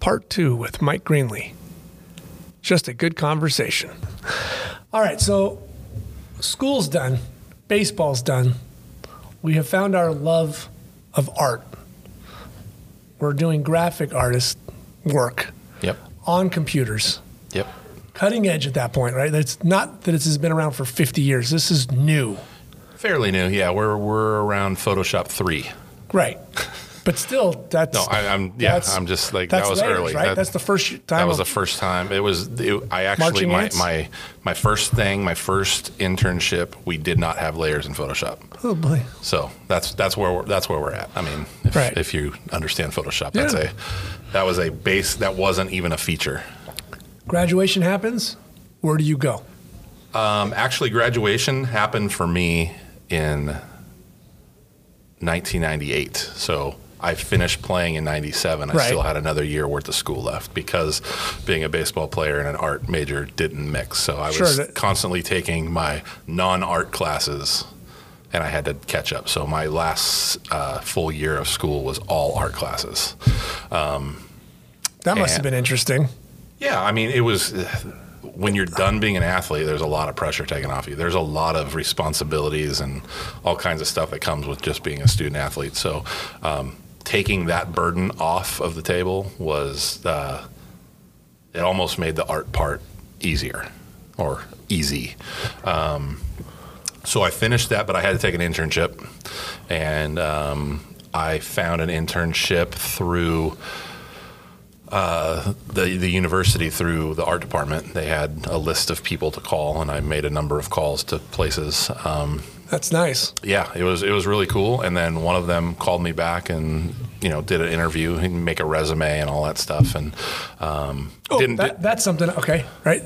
part two with Mike Greenlee. Just a good conversation. All right, so school's done, baseball's done. We have found our love of art. We're doing graphic artist work Yep. on computers. Yep. Cutting edge at that point, right? It's not that it's been around for 50 years. This is new. Fairly new. Yeah, we're we're around Photoshop three. Right. But still, that's No, I, I'm yeah. That's- I'm just like that's that was layers, early. right? That- that's the first time. That was the first time. It was. It, I actually my, ants? my my first thing, my first internship. We did not have layers in Photoshop, oh boy. so that's that's where we're, that's where we're at. I mean, if, Right. if you understand Photoshop, that's Yeah. a that was a base. That wasn't even a feature. Graduation happens. Where do you go? Um, actually, graduation happened for me in 1998. So I finished playing in 97. I Right. still had another year worth of school left because being a baseball player and an art major didn't mix. So I Sure, was that- constantly taking my non art classes and I had to catch up. So my last uh, full year of school was all art classes. That must have been interesting. Yeah, I mean, it was when you're done being an athlete, there's a lot of pressure taken off you. There's a lot of responsibilities and all kinds of stuff that comes with just being a student athlete. So, um, taking that burden off of the table was, uh, it almost made the art part easier or easy. Um, so I finished that, but I had to take an internship, and um, I found an internship through uh, the the university through the art department. They had a list of people to call, and I made a number of calls to places. Um, That's nice. yeah, it was it was really cool. And then one of them called me back and you know did an interview and make a resume and all that stuff. And um, Oh, didn't that, that's something. Okay, right.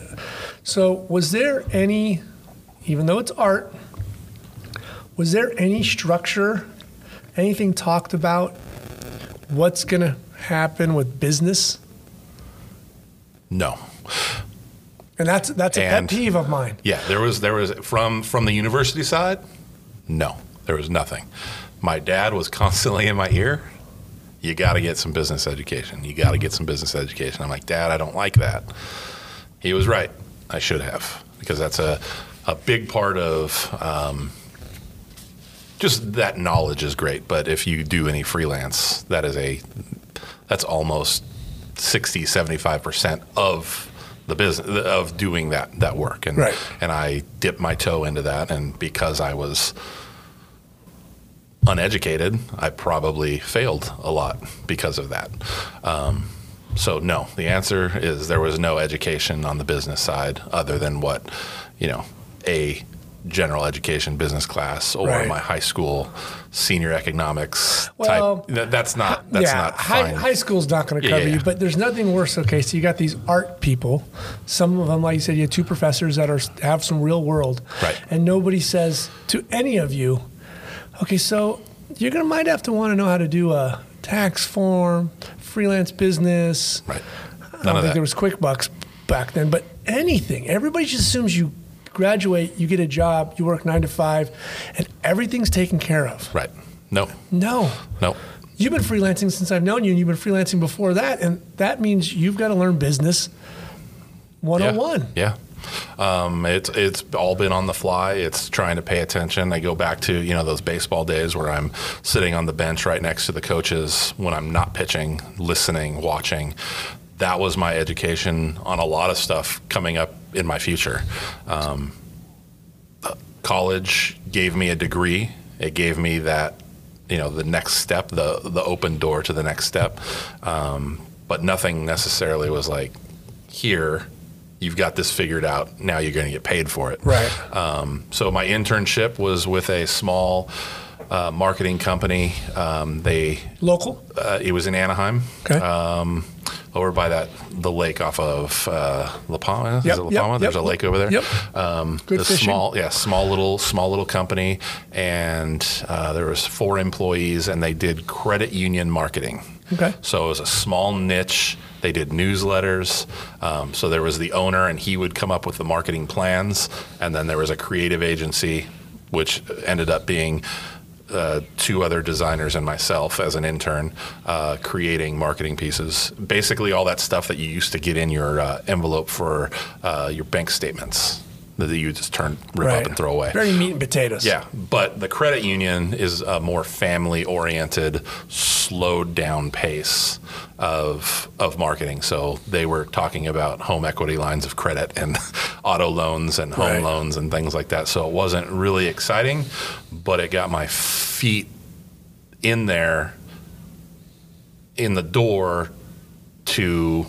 So, was there any, even though it's art, was there any structure, anything talked about what's going to happen with business? no. And that's that's a And- pet peeve of mine. Yeah, there was there was from from the university side. No, there was nothing. My dad was constantly in my ear. You got to get some business education. You got to get some business education. I'm like, Dad, I don't like that. He was right. I should have because that's a a big part of. Um, just that knowledge is great, but if you do any freelance, that is a that's almost 60 75% of the business of doing that that work and Right. and I dipped my toe into that and because I was uneducated I probably failed a lot because of that um, so no the answer is there was no education on the business side other than what you know a general education business class or Right. my high school senior economics Well, type that- that's not that's yeah, not high, high school's not going to cover yeah, you, but there's nothing worse. Okay, so you got these art people. Some of them, like you said, you have two professors that are have some real world, Right. And nobody says to any of you, okay, so you're going to might have to want to know how to do a tax form, freelance business. right I don't none of think that there was QuickBooks back then, but anything. Everybody just assumes you graduate, you get a job, you work nine to five, and everything's taken care of. right no No. no You've been freelancing since I've known you, and you've been freelancing before that, and that means you've got to learn business 101. Yeah. Um, it's it's all been on the fly. It's trying to pay attention. I go back to you know those baseball days where I'm sitting on the bench right next to the coaches when I'm not pitching, listening, watching. That was my education on a lot of stuff coming up in my future. Um, college gave me a degree. It gave me that, you know, the next step, the the open door to the next step. Um, but nothing necessarily was like, here, you've got this figured out. Now you're going to get paid for it. Right. Um, so my internship was with a small uh, marketing company. Um, they Local? uh, it was in Anaheim. Okay. Um, over by that the lake off of uh, La Palma. Is Yep, it La yep, Palma? There's yep. a lake over there. Yep. Um, Good the fishing. small, yeah, small little, small little company, and uh, there was four employees, and they did credit union marketing. Okay. So it was a small niche. They did newsletters. Um, so there was the owner, and he would come up with the marketing plans, and then there was a creative agency, which ended up being uh, two other designers and myself as an intern, uh, creating marketing pieces. Basically, all that stuff that you used to get in your uh, envelope for uh, your bank statements that you just turn, rip up and throw away. Very meat and potatoes. Yeah, but the credit union is a more family-oriented, slowed down pace of of marketing. So they were talking about home equity lines of credit and auto loans and home Right. loans and things like that. So it wasn't really exciting, but it got my feet in there in the door to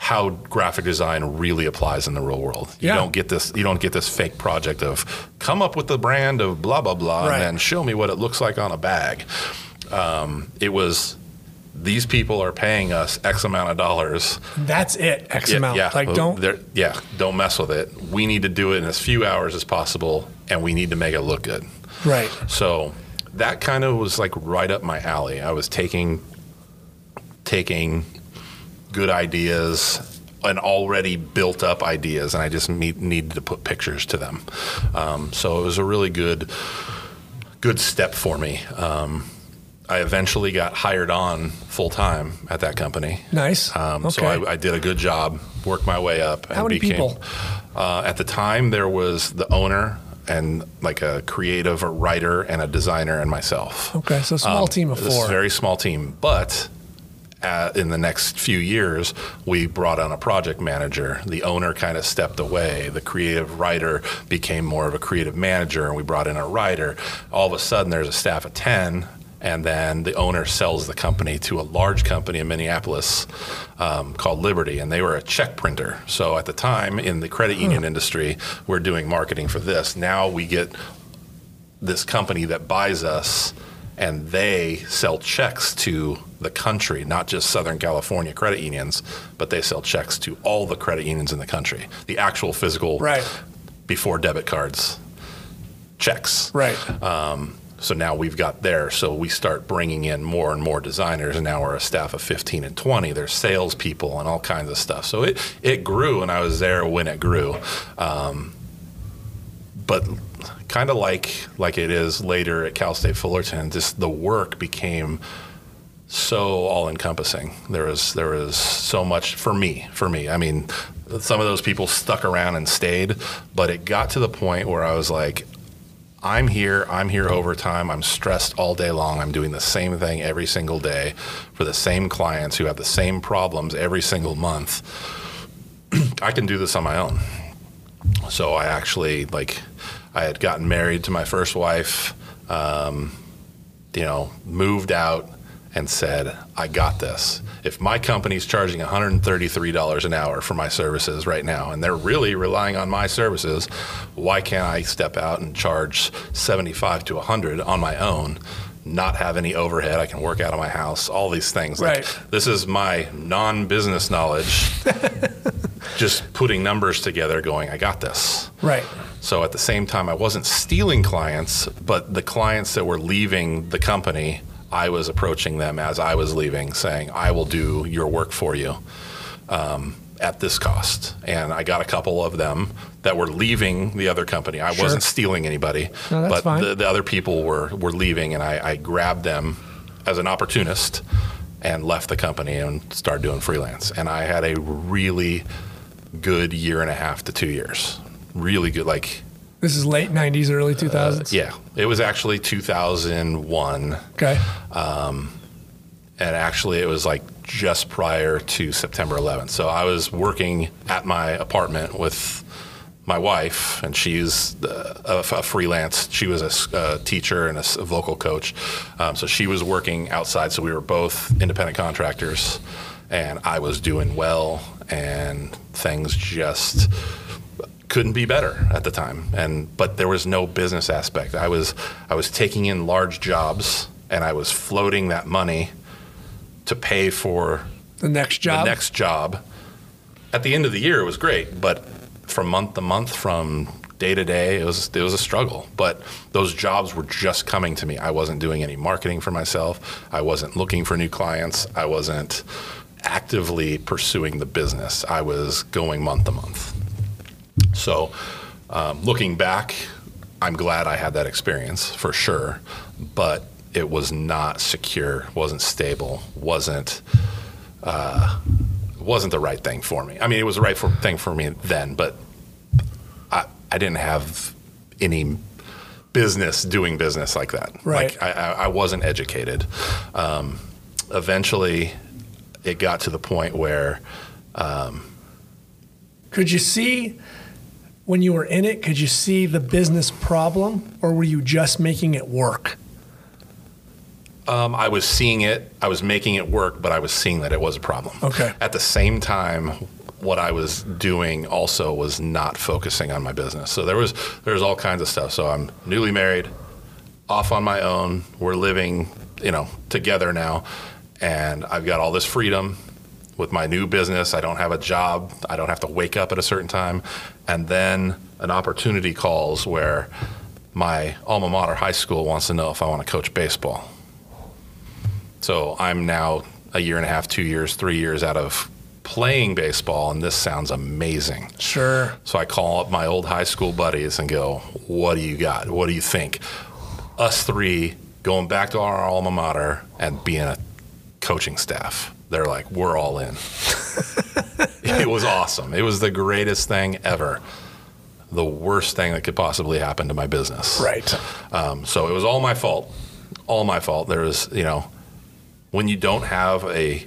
how graphic design really applies in the real world. You Yeah. don't get this you don't get this fake project of come up with the brand of blah blah blah Right. and then show me what it looks like on a bag. Um, it was these people are paying us X amount of dollars. That's it. X Yeah, amount. yeah. Like don't. they're- yeah, don't mess with it. We need to do it in as few hours as possible, and we need to make it look good. Right. So that kind of was like right up my alley. I was taking taking good ideas and already built up ideas, and I just need, needed to put pictures to them. Um, so it was a really good good step for me. Um, I eventually got hired on full time at that company. Nice. Um, okay. So I, I did a good job, worked my way up. And How many became, people? Uh, at the time, there was the owner and like a creative, a writer, and a designer, and myself. okay. So small Um, team of four. a very small team, but. Uh, in the next few years, we brought on a project manager. The owner kind of stepped away. The creative writer became more of a creative manager, and we brought in a writer. All of a sudden, there's a staff of 10, and then the owner sells the company to a large company in Minneapolis um, called Liberty, and they were a check printer. So at the time, in the credit union industry, we're doing marketing for this. Now we get this company that buys us and they sell checks to the country, not just Southern California credit unions, but they sell checks to all the credit unions in the country. The actual physical, Right. before debit cards, checks. right. So now we've got there. So we start bringing in more and more designers, and now we're a staff of 15 and 20. There's salespeople and all kinds of stuff. So it, it grew, and I was there when it grew. Um, but kind of like like it is later at Cal State Fullerton, just the work became so all encompassing. There was there was so much for me. For me, I mean, some of those people stuck around and stayed, but it got to the point where I was like, I'm here. I'm here overtime. I'm stressed all day long. I'm doing the same thing every single day for the same clients who have the same problems every single month. I can do this on my own. So I actually like I had gotten married to my first wife, um, you know, moved out and said, I got this. If my company's charging $133 an hour for my services right now, and they're really relying on my services, why can't I step out and charge 75 to 100 on my own? Not have any overhead. I can work out of my house. All these things. Like, Right. this is my non-business knowledge. just putting numbers together, going, I got this. Right. So at the same time, I wasn't stealing clients, but the clients that were leaving the company, I was approaching them as I was leaving, saying, I will do your work for you um, at this cost. And I got a couple of them that were leaving the other company. I Sure. wasn't stealing anybody, No, that's but fine. The, the other people were, were leaving, and I, I grabbed them as an opportunist and left the company and started doing freelance. And I had a really good year and a half to two years. Really good, like This is late '90s, early 2000s. yeah, it was actually 2001, Okay. Um, and actually it was like just prior to September 11th. So I was working at my apartment with my wife, and she's uh, a, a freelance. She was a teacher and a vocal coach, um, so she was working outside. So we were both independent contractors, and I was doing well, and things just couldn't be better at the time and but there was no business aspect i was i was taking in large jobs and i was floating that money to pay for The next job. the next job. At the end of the year it was great but from month to month from day to day it was it was a struggle. But those jobs were just coming to me. I wasn't doing any marketing for myself. I wasn't looking for new clients. I wasn't actively pursuing the business. I was going month to month. So, um, looking back, I'm glad I had that experience for sure, but it was not secure, wasn't stable, wasn't uh, wasn't the right thing for me. I mean, it was the right for, thing for me then, but I I didn't have any business doing business like that. Right. Like I, I wasn't educated. Um, eventually, it got to the point where Could you see when you were in it? Could you see the business problem, or were you just making it work? Um, I was seeing it, I was making it work, but I was seeing that it was a problem. Okay. At the same time, what I was doing also was not focusing on my business. So there was there was all kinds of stuff. So I'm newly married, off on my own. We're living, you know, together now, and I've got all this freedom with my new business. I don't have a job. I don't have to wake up at a certain time, and then an opportunity calls where my alma mater high school wants to know if I want to coach baseball. So I'm now a year and a half, two years, three years out of playing baseball, and this sounds amazing. Sure. So I call up my old high school buddies and go, What do you got? What do you think? Us three going back to our alma mater and being a coaching staff. They're like, We're all in. it was awesome. It was the greatest thing ever. The worst thing that could possibly happen to my business. Right. Um, so it was all my fault. All my fault. There was, you know, when you don't have a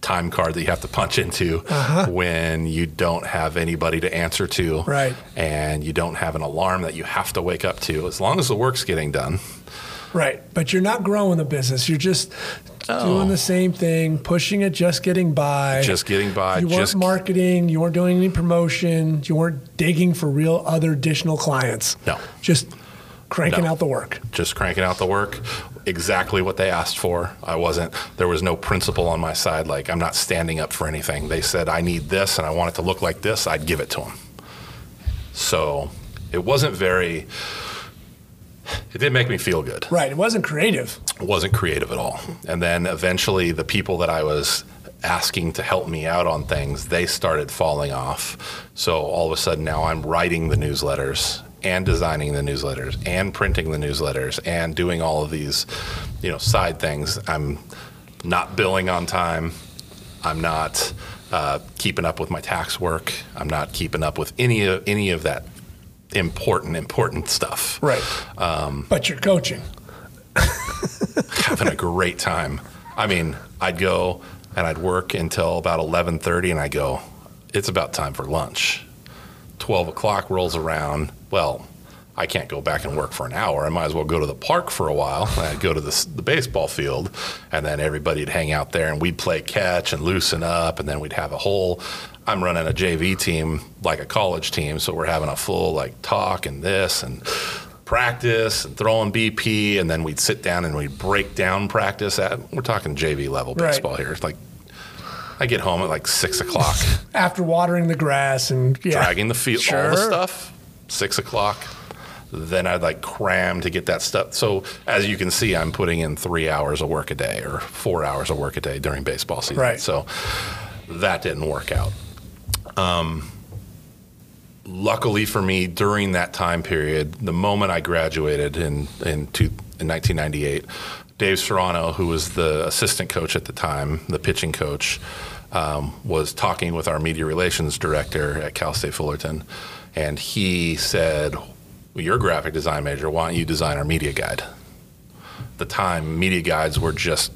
time card that you have to punch into, uh-huh. when you don't have anybody to answer to, Right. and you don't have an alarm that you have to wake up to, as long as the work's getting done, Right. But you're not growing the business. You're just No. doing the oh. same thing, pushing it, just getting by. just getting by, you weren't just marketing. You weren't doing any promotion. You weren't digging for real other additional clients. No. Just cranking No. out the work. just cranking out the work exactly what they asked for i wasn't there was no principle on my side like i'm not standing up for anything they said i need this and i want it to look like this i'd give it to them so it wasn't very it didn't make me feel good Right. It wasn't creative. it wasn't creative at all and then eventually the people that i was asking to help me out on things they started falling off so all of a sudden now i'm writing the newsletters and designing the newsletters and printing the newsletters and doing all of these you know side things i'm not billing on time i'm not uh, keeping up with my tax work i'm not keeping up with any of any of that important important stuff Right. Um, but you're coaching. having a great time. I mean, I'd go and I'd work until about eleven thirty, and I go, it's about time for lunch. Twelve o'clock rolls around. Well, I can't go back and work for an hour. I might as well go to the park for a while. I'd go to the, the baseball field, and then everybody'd hang out there, and we'd play catch and loosen up, and then we'd have a whole. I'm running a JV team like a college team, so we're having a full like talk and this and practice and throwing BP, and then we'd sit down and we'd break down practice at. We're talking JV level Right. baseball here. It's like I get home at like six o'clock, After watering the grass and yeah. dragging the field, all the stuff. Six o'clock. Then I'd like cram to get that stuff. So as you can see, I'm putting in three hours of work a day or four hours of work a day during baseball season. Right. So that didn't work out. Um, luckily for me, during that time period, the moment I graduated in in, two, in 1998, Dave Serrano, who was the assistant coach at the time, the pitching coach, um, was talking with our media relations director at Cal State Fullerton, and he said, well, "You're a graphic design major. Why don't you design our media guide?" At the time, media guides were just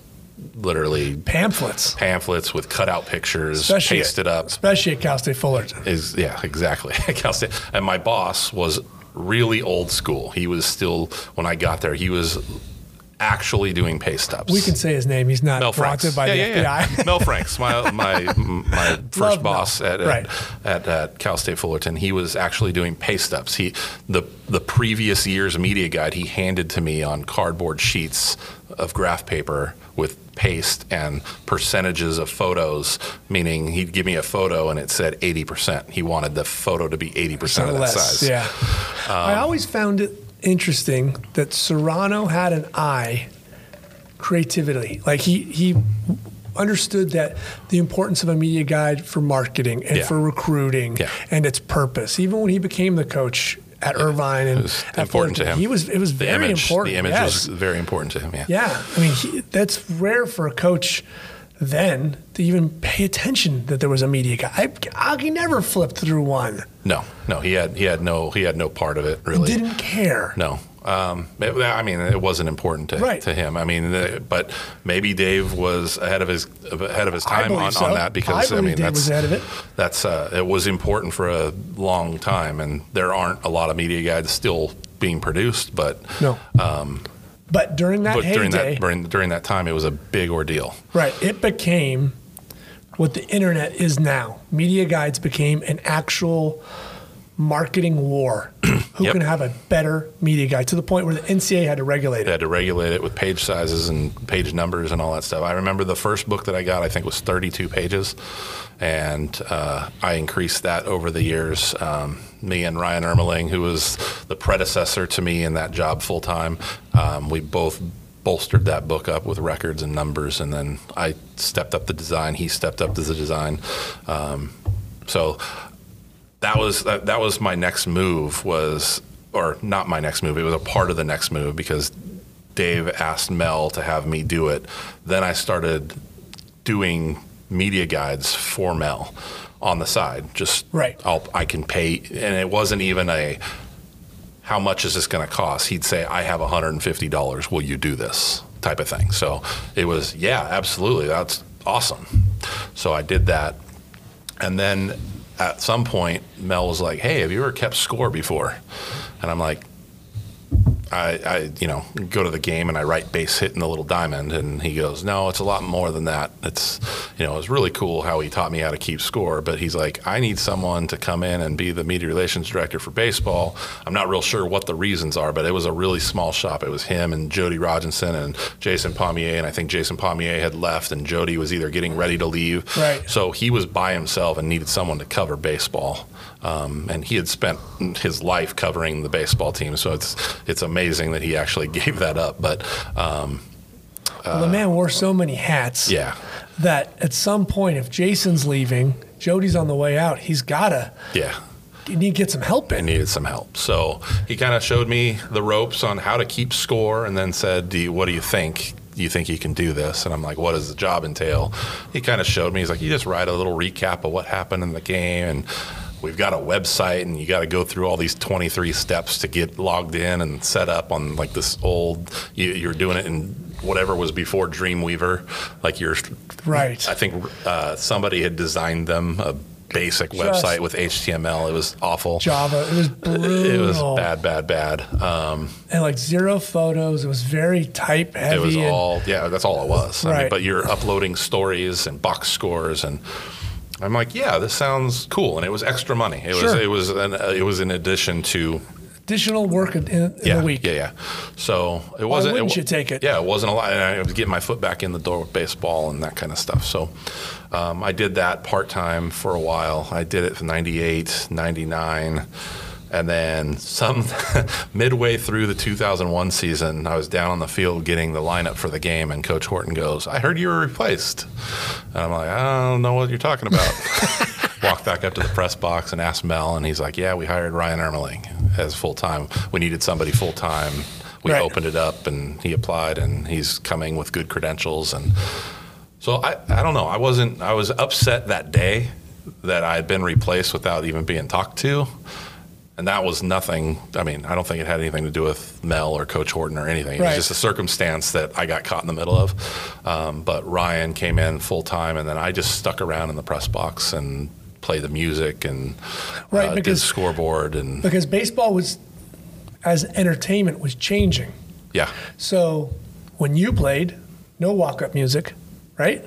literally pamphlets, pamphlets with cutout pictures, especially pasted up especially at Cal State Fullerton. is yeah exactly at Cal State. and my boss was really old school he was still when i got there he was actually doing pay stubs We can say his name. He's not Mel wanted Franks. by yeah, the yeah, FBI. yeah. Mel Franks, my my my first Mel. boss at, Right. at, at at Cal State Fullerton. He was actually doing pay stubs. He the the previous year's media guide he handed to me on cardboard sheets of graph paper with paste and percentages of photos. Meaning he'd give me a photo and it said eighty percent. He wanted the photo to be eighty percent of that less. size. Yeah. Um, I always found it interesting that Serrano had an eye creativity. Like he he understood that the importance of a media guide for marketing and Yeah. for recruiting Yeah. and its purpose. Even when he became the coach at Irvine and important to him. He was. It was The very image, important. the image yes. was very important to him. Yeah. Yeah, I mean he, that's rare for a coach then to even pay attention that there was a media guy. I, Augie never flipped through one. No, no, he had he had no he had no part of it really. Didn't care. No. Um, it- I mean, it wasn't important to, Right. to him. I mean, uh, but maybe Dave was ahead of his ahead of his time on, so. on that because I believe mean Dave that's was ahead of it. that's uh, it was important for a long time, and there aren't a lot of media guides still being produced, but No. But during that but heyday, during that during, during that time, it was a big ordeal. right, it became what the internet is now. Media guides became an actual marketing war. Who Yep. can have a better media guide to the point where the NCAA had to regulate it? They had to regulate it with page sizes and page numbers and all that stuff. I remember the first book that I got, I think, was 32 pages, and uh, I increased that over the years. Um, me and Ryan Ermeling, who was the predecessor to me in that job full time, um, we both bolstered that book up with records and numbers, and then I stepped up the design. He stepped up to the design. Um, so that was that, that was my next move was or not my next move it was a part of the next move because dave asked mel to have me do it. Then i started doing media guides for mel on the side just Right. I'll, i can pay and it wasn't even a how much is this going to cost? He'd say i have $150 will you do this? type of thing. So it was yeah absolutely that's awesome. So i did that. And then at some point, Mel was like, "Hey, have you ever kept score before?" And I'm like, I, I, you know, go to the game and I write base hit in the little diamond, and he goes, "No, it's a lot more than that. It's, you know, it was really cool how he taught me how to keep score." But he's like, "I need someone to come in and be the media relations director for baseball." I'm not real sure what the reasons are, but it was a really small shop. It was him and Jody Roginson and Jason Pommier, and I think Jason Pommier had left, and Jody was either getting ready to leave. Right. So he was by himself and needed someone to cover baseball. Um, and he had spent his life covering the baseball team, so it's it's amazing that he actually gave that up. But um, well, the man wore so many hats yeah, that at some point, if Jason's leaving, Jody's on the way out, he's gotta yeah, you need to get some help I needed some help. So he kind of showed me the ropes on how to keep score, and then said, do you, "What do you think?" Do you think you can do this? And I'm like, what does the job entail? He kind of showed me. He's like, you just write a little recap of what happened in the game, and we've got a website, and you got to go through all these 23 steps to get logged in and set up on like this old. You, you're doing it in whatever was before Dreamweaver, like you're. Right. I think uh, somebody had designed them a basic website with HTML. It was awful. Java, it was brutal. It was bad, bad, bad. Um, and like zero photos. It was very type heavy. it was all, yeah, that's all it was. I mean, Right. but you're uploading stories and box scores, and I'm like, yeah, this sounds cool, and it was extra money. It was, it was, an, uh, it was in addition to additional work in, in yeah, the week. yeah, yeah. So it wasn't. Why wouldn't it, you take it? Yeah, it wasn't a lot. And I was getting my foot back in the door with baseball and that kind of stuff. So um, I did that part time for a while. I did it from 98, 99. And then some midway through the 2001 season, I was down on the field getting the lineup for the game, and Coach Horton goes, "I heard you were replaced." And I'm like, "I don't know what you're talking about." Walked back up to the press box and asked Mel, and he's like, "Yeah, we hired Ryan Ermeling as full time. We needed somebody full time. We Right. opened it up, and he applied, and he's coming with good credentials." And so I, I don't know. I wasn't. I was upset that day that I had been replaced without even being talked to. And that was nothing. I mean, I don't think it had anything to do with Mel or Coach Horton or anything. It Right. was just a circumstance that I got caught in the middle of. Um, but Ryan came in full time, and then I just stuck around in the press box and played the music and Right, uh, did scoreboard and Because baseball was, as entertainment, was changing. yeah. So when you played, no walk up music, right?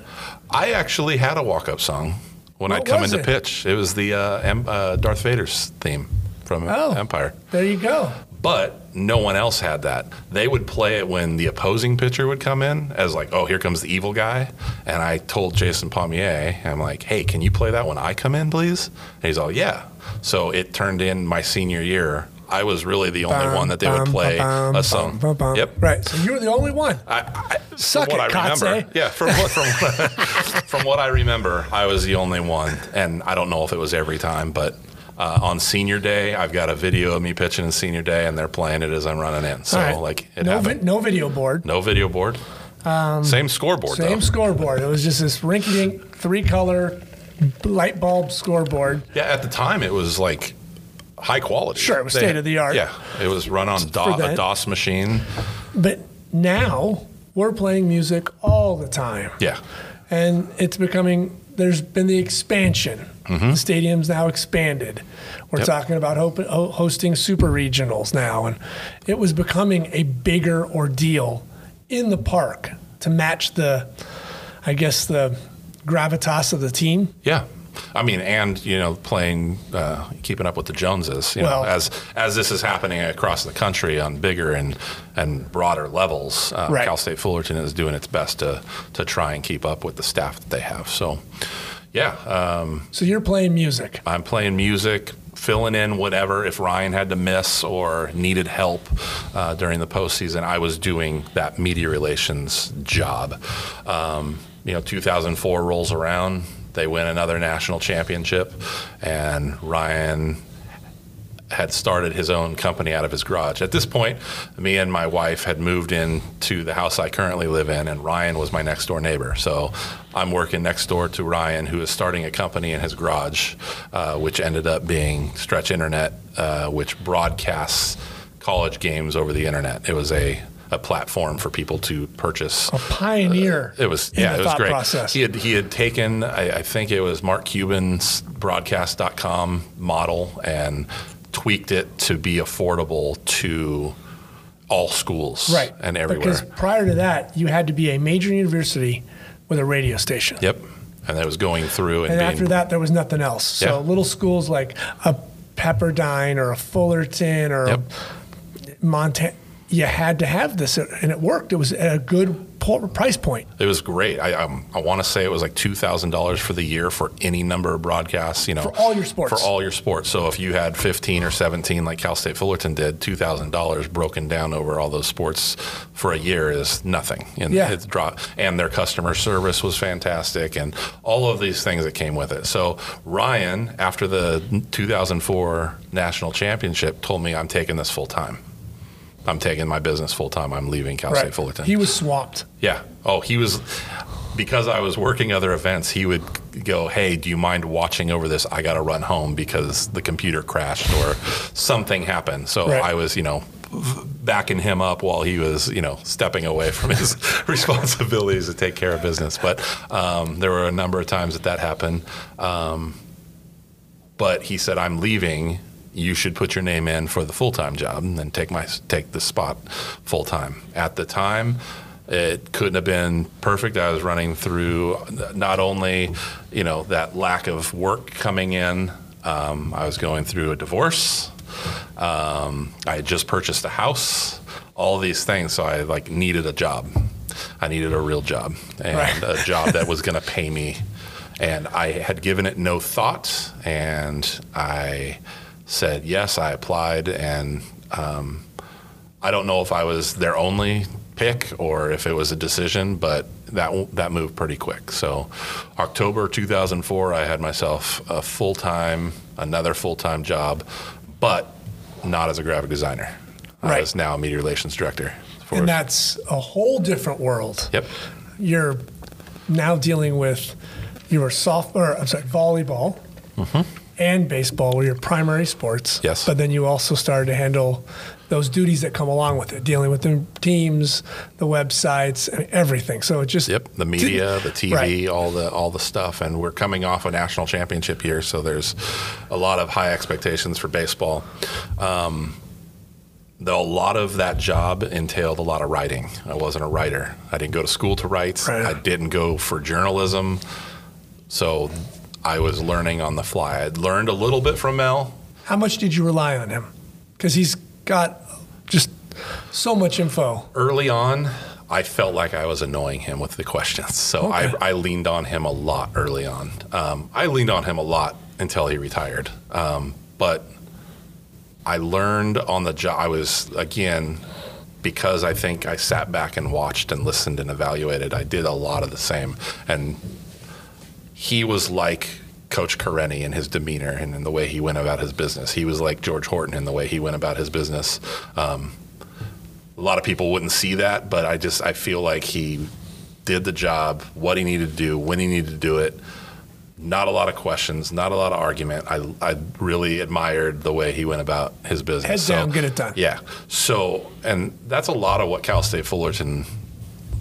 I actually had a walk up song when What I'd come into it? pitch. It was the uh, em- uh, Darth Vader's theme from Oh. Empire. There you go. But no one else had that. They would play it when the opposing pitcher would come in as like, oh, here comes the evil guy. And I told Jason Pommier, I'm like, hey, can you play that when I come in, please? And he's all, yeah. So it turned in my senior year. I was really the only Bum, one that they would play bum, a song. bum, bum. Yep. Right. So you were the only one. I, I, Suck from what it, I remember, yeah, from what, from, what, from what I remember, I was the only one, and I don't know if it was every time, but Uh, on senior day, I've got a video of me pitching in senior day, and they're playing it as I'm running in. So right. like it no, vi- no video board. no video board. same scoreboard Same though. scoreboard. It was just this rinky dink, three color light bulb scoreboard. yeah, at the time it was like high quality. Sure, it was They- state-of-the-art. Yeah, it was run on DOS, a. DOS machine. But now we're playing music all the time. Yeah, And it's becoming, there's been the expansion. The stadium's now expanded. We're Yep. talking about ho- hosting super regionals now. And it was becoming a bigger ordeal in the park to match the, I guess, the gravitas of the team. yeah. I mean, and you know, playing, uh, keeping up with the Joneses. You Well- know, as as this is happening across the country on bigger and and broader levels, uh, Right. Cal State Fullerton is doing its best to to try and keep up with the staff that they have. So, yeah, um, So you're playing music. I'm playing music, filling in whatever. If Ryan had to miss or needed help uh, during the postseason, I was doing that media relations job. Um, you know, 2004 rolls around, they win another national championship, and Ryan had started his own company out of his garage. At this point, me and my wife had moved into the house I currently live in, and Ryan was my next door neighbor. So I'm working next door to Ryan, who is starting a company in his garage, uh, which ended up being Stretch Internet, uh, which broadcasts college games over the internet. It was a a platform for people to purchase A pioneer. it was yeah, it was great. process. He had he had taken I, I think it was Mark Cuban's broadcast.com model and tweaked it to be affordable to all schools right. and everywhere. Because prior to that, you had to be a major university with a radio station. yep. And that was going through and, And after that, there was nothing else. So Yeah. little schools like a Pepperdine or a Fullerton or Yep. Montana, you had to have this, and it worked. It was a good price point. It was great. I um, I want to say it was like two thousand dollars for the year for any number of broadcasts. You know, For all your sports. For all your sports. So if you had fifteen or seventeen, like Cal State Fullerton did, two thousand dollars broken down over all those sports for a year is nothing. And Yeah. it's drop. And their customer service was fantastic, and all of these things that came with it. So Ryan, after the two thousand four national championship, told me I'm taking this full time. I'm taking my business full time. I'm leaving Cal State Fullerton. He was swamped. Yeah. Oh, he was because I was working other events. He would go, "Hey, do you mind watching over this? I got to run home because the computer crashed or something happened." So Right. I was, you know, backing him up while he was, you know, stepping away from his responsibilities to take care of business. But um, there were a number of times that that happened. Um, but he said, "I'm leaving." You should put your name in for the full time job and then take my take the spot full time. At the time, it couldn't have been perfect. I was running through not only, you know, that lack of work coming in. Um, I was going through a divorce. Um, I had just purchased a house. All these things, so I like needed a job. I needed a real job and Right. a job that was going to pay me. And I had given it no thought, and I said yes. I applied, and um, I don't know if I was their only pick or if it was a decision, but that that moved pretty quick. So, October 2004, I had myself a full time, another full time job, but not as a graphic designer. I Right. was now a media relations director. For, And that's a whole different world. yep, You're now dealing with your soft, or I'm sorry, volleyball and baseball were your primary sports. Yes. But then you also started to handle those duties that come along with it, dealing with the teams, the websites, and everything. So it just Yep, the media, the TV, Right. all the all the stuff, and we're coming off a national championship here, so there's a lot of high expectations for baseball. Um, though a lot of that job entailed a lot of writing. I wasn't a writer. I didn't go to school to write. Right. I didn't go for journalism, so I was learning on the fly. I'd learned a little bit from Mel. How much did you rely on him? Because he's got just so much info. early on, I felt like I was annoying him with the questions. So Okay. I, I leaned on him a lot early on. Um, I leaned on him a lot until he retired. Um, but I learned on the job. I was, again, because I think I sat back and watched and listened and evaluated, I did a lot of the same. And he was like Coach Kareni in his demeanor and, and the way he went about his business. He was like George Horton in the way he went about his business. Um, a lot of people wouldn't see that, but I just I feel like he did the job, what he needed to do, when he needed to do it. Not a lot of questions, not a lot of argument. I, I really admired the way he went about his business. Head So, down, get it done. Yeah. So, and that's a lot of what Cal State Fullerton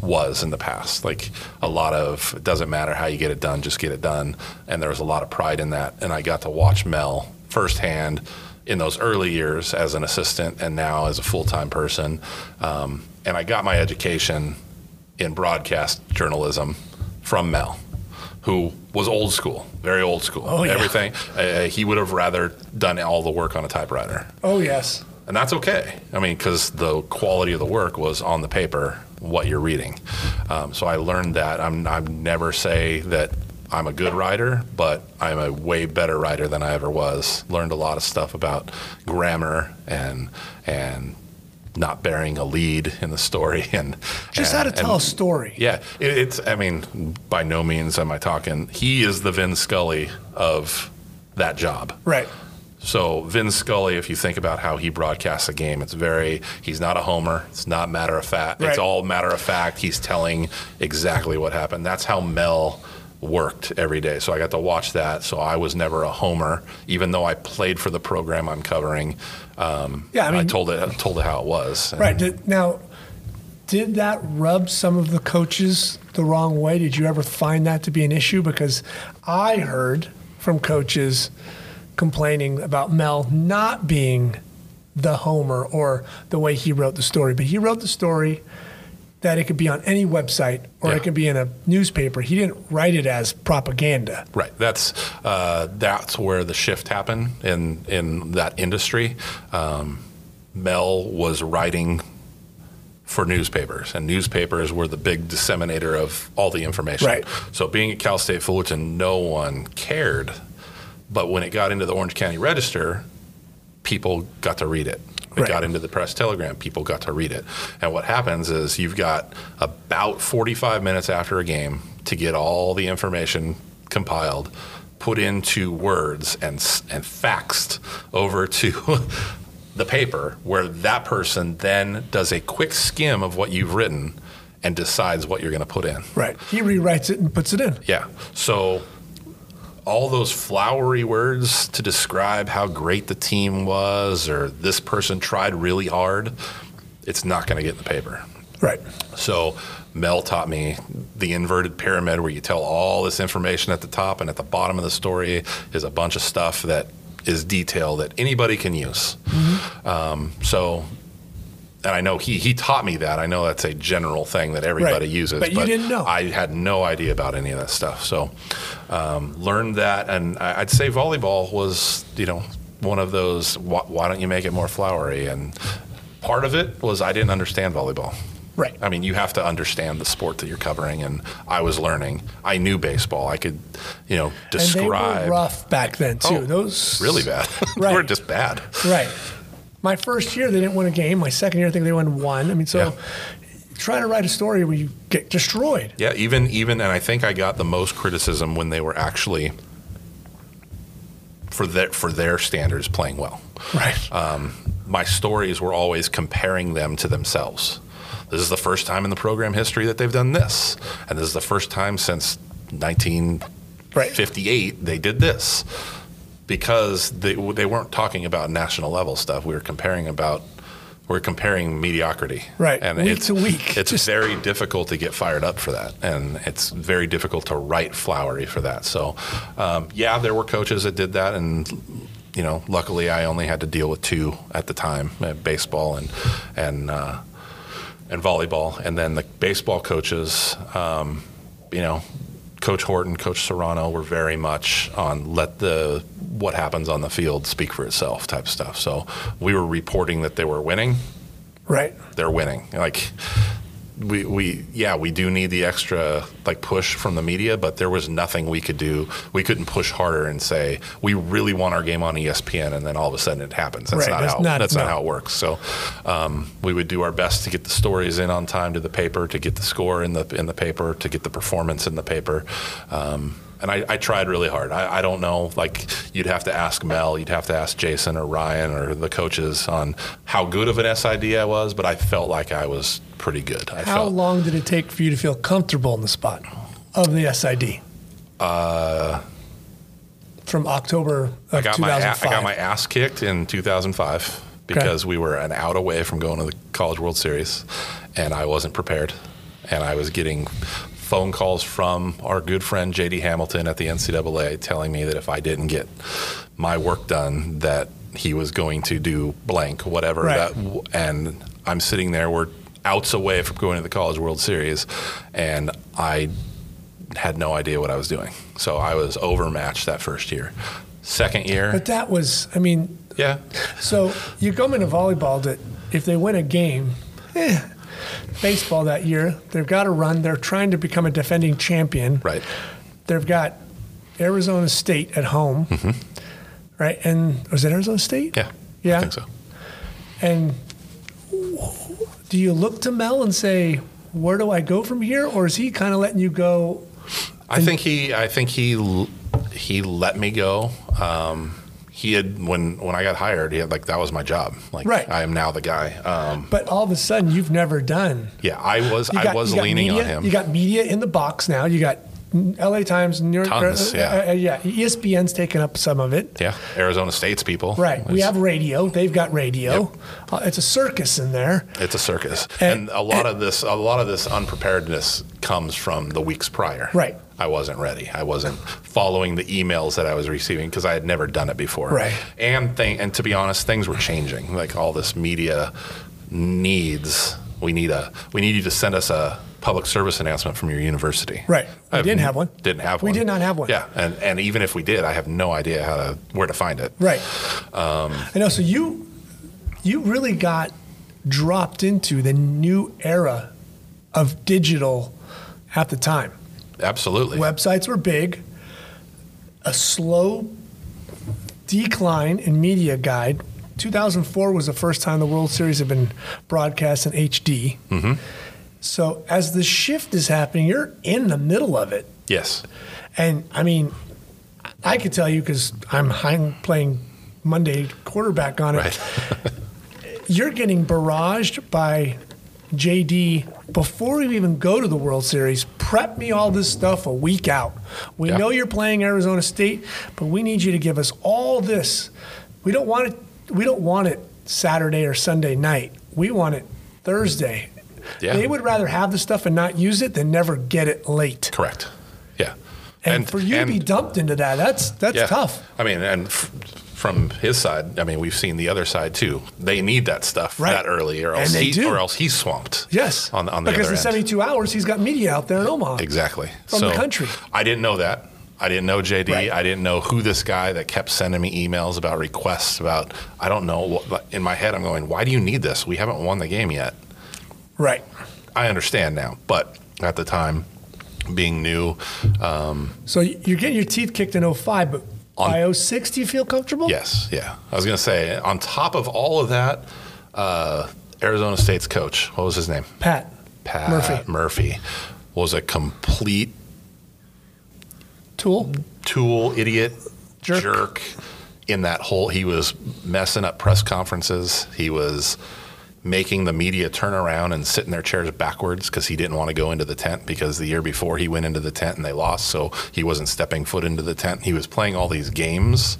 was in the past. Like a lot of, it doesn't matter how you get it done, just get it done. And there was a lot of pride in that. And I got to watch Mel firsthand in those early years as an assistant and now as a full time person. Um, and I got my education in broadcast journalism from Mel, who was old school, very old school. Oh, yeah. Everything. Uh, he would have rather done all the work on a typewriter Oh yes. and that's okay. I mean, because the quality of the work was on the paper, what you're reading. Um, so I learned that. I'm I never say that I'm a good writer, but I'm a way better writer than I ever was. Learned a lot of stuff about grammar and and not bearing a lead in the story and Just and, how to tell and- a story. yeah, it, it's. I mean, by no means am I talking. He is the Vin Scully of that job. Right. So Vin Scully, if you think about how he broadcasts a game, it's very he's not a homer. It's not matter of fact. Right. It's all matter of fact. He's telling exactly what happened. That's how Mel worked every day. So I got to watch that. So I was never a homer, even though I played for the program I'm covering. Um, Yeah, I mean- I told it I told it how it was. Right. Did, now, did that rub some of the coaches the wrong way? Did you ever find that to be an issue? Because I heard from coaches complaining about Mel not being the homer or the way he wrote the story, but he wrote the story that it could be on any website or Yeah. it could be in a newspaper. He didn't write it as propaganda. Right. That's uh, that's where the shift happened in in that industry. Um, Mel was writing for newspapers, and newspapers were the big disseminator of all the information. Right. So, being at Cal State Fullerton, no one cared. But when it got into the Orange County Register, people got to read it. It Right. got into the press telegram, people got to read it. And what happens is you've got about 45 minutes after a game to get all the information compiled, put into words, and, and faxed over to the paper, where that person then does a quick skim of what you've written and decides what you're going to put in. Right. He rewrites it and puts it in. Yeah. So all those flowery words to describe how great the team was or this person tried really hard, it's not going to get in the paper. Right. So Mel taught me the inverted pyramid where you tell all this information at the top and at the bottom of the story is a bunch of stuff that is detail that anybody can use. Um, so and I know he he taught me that. I know that's a general thing that everybody Right. uses. But you didn't know. I had no idea about any of that stuff. So um, learned that, and I- I'd say volleyball was you know one of those. Why, why don't you make it more flowery? And part of it was I didn't understand volleyball. Right. I mean, you have to understand the sport that you're covering, and I was learning. I knew baseball. I could, you know, describe. And they were rough back then too. Oh, Those really bad. they Right. were just bad. Right. My first year, they didn't win a game. My second year, I think they won one. I mean, so Yeah. try to write a story where you get destroyed. Yeah, even even, and I think I got the most criticism when they were actually for their for their standards playing well. Right. Um, my stories were always comparing them to themselves. This is the first time in the program history that they've done this, and this is the first time since 1958 they did this because they they weren't talking about national level stuff. We were comparing about we're comparing mediocrity, Right. And Week it's, to week. It's Just- very difficult to get fired up for that, and it's very difficult to write flowery for that. So, um, yeah, there were coaches that did that, and you know, luckily I only had to deal with two at the time: uh, baseball and and uh, and volleyball. And then the baseball coaches, um, you know, Coach Horton, Coach Serrano were very much on let the what happens on the field speak for itself type stuff. So we were reporting that they were winning right. they're winning. Like we we yeah, we do need the extra like push from the media, but there was nothing we could do. We couldn't push harder and say we really want our game on ESPN, and then all of a sudden it happens. That's Right, not that's how not- that's no. not how it works. So um, we would do our best to get the stories in on time to the paper, to get the score in the in the paper, to get the performance in the paper. Um, and I, I tried really hard. I, I don't know, like you'd have to ask Mel, you'd have to ask Jason or Ryan or the coaches on how good of an SID I was, but I felt like I was pretty good. I How felt, long did it take for you to feel comfortable in the spot of the SID? Uh, From October of I got my I got my ass kicked in 2005 because we were an out away from going to the College World Series, and I wasn't prepared, and I was getting phone calls from our good friend JD Hamilton at the NCAA telling me that if I didn't get my work done, that he was going to do blank, whatever. Right. That, and I'm sitting there, we're outs away from going to the College World Series, and I had no idea what I was doing. So I was overmatched that first year. Second year, but that was, I mean, yeah, so you come into volleyball that if they win a game, eh, baseball that year, they've got to run. They're trying to become a defending champion. right. They've got Arizona State at home, right? And was it Arizona State? Yeah, Yeah. I think so. And do you look to Mel and say, where do I go from here? Or is he kind of letting you go? I think he, I think he, he let me go. Um, he had when when I got hired, he had like that was my job. Like Right. I am now the guy. Um, But all of a sudden, you've never done. yeah, I was You I was leaning media, on him. You got media in the box now. You got LA Times, New York, Tons, uh, yeah. uh, uh, yeah. ESPN's taken up some of it. yeah, Arizona State's people. Right. We have radio. They've got radio. Uh, it's a circus in there. It's a circus, And- and, a lot of this, a lot of this unpreparedness comes from the weeks prior. Right. I wasn't ready. I wasn't following the emails that I was receiving because I had never done it before. Right. And thing, and to be honest, things were changing. Like all this media needs. We need a. We need you to send us a public service announcement from your university. Right. We I didn't have one. Didn't have one. We did not have one. Yeah, and and even if we did, I have no idea how to where to find it. Right. Um, I know. So you, you really got dropped into the new era of digital at the time. Absolutely. Websites were big. A slow decline in media guide. 2004 was the first time the World Series had been broadcast in HD. Mm-hmm. So as the shift is happening, you're in the middle of it. Yes. And I mean, I could tell you because I'm high- playing Monday quarterback on it. Right. You're getting barraged by JD before we even go to the World Series. Prep me all this stuff a week out. We Yeah. know you're playing Arizona State, but we need you to give us all this. We don't want it. We don't want it Saturday or Sunday night. We want it Thursday. Yeah. They would rather have the stuff and not use it than never get it late. Correct. Yeah. And, for you to be dumped into that, that's that's Yeah. tough. I mean, and f- from his side, I mean, we've seen the other side too. They need that stuff Right. that early, or else he, or else he's swamped. Yes. on on the because in end. 72 hours, he's got media out there in Omaha. Exactly. From the country. I didn't know that. I didn't know JD. Right. I didn't know who this guy that kept sending me emails about requests about. I don't know. What, in my head, I'm going, why do you need this? We haven't won the game yet. Right. I understand now, but at the time, being new, um, So you're getting your teeth kicked in 05, but On- by 06, do you feel comfortable? Yes, yeah. I was going to say, on top of all of that, uh, Arizona State's coach, what was his name? Pat. Pat Murphy. Murphy was a complete Tool. tool, idiot, Jerk. jerk. in that whole. He was messing up press conferences. He was making the media turn around and sit in their chairs backwards because he didn't want to go into the tent because the year before he went into the tent and they lost, so he wasn't stepping foot into the tent. He was playing all these games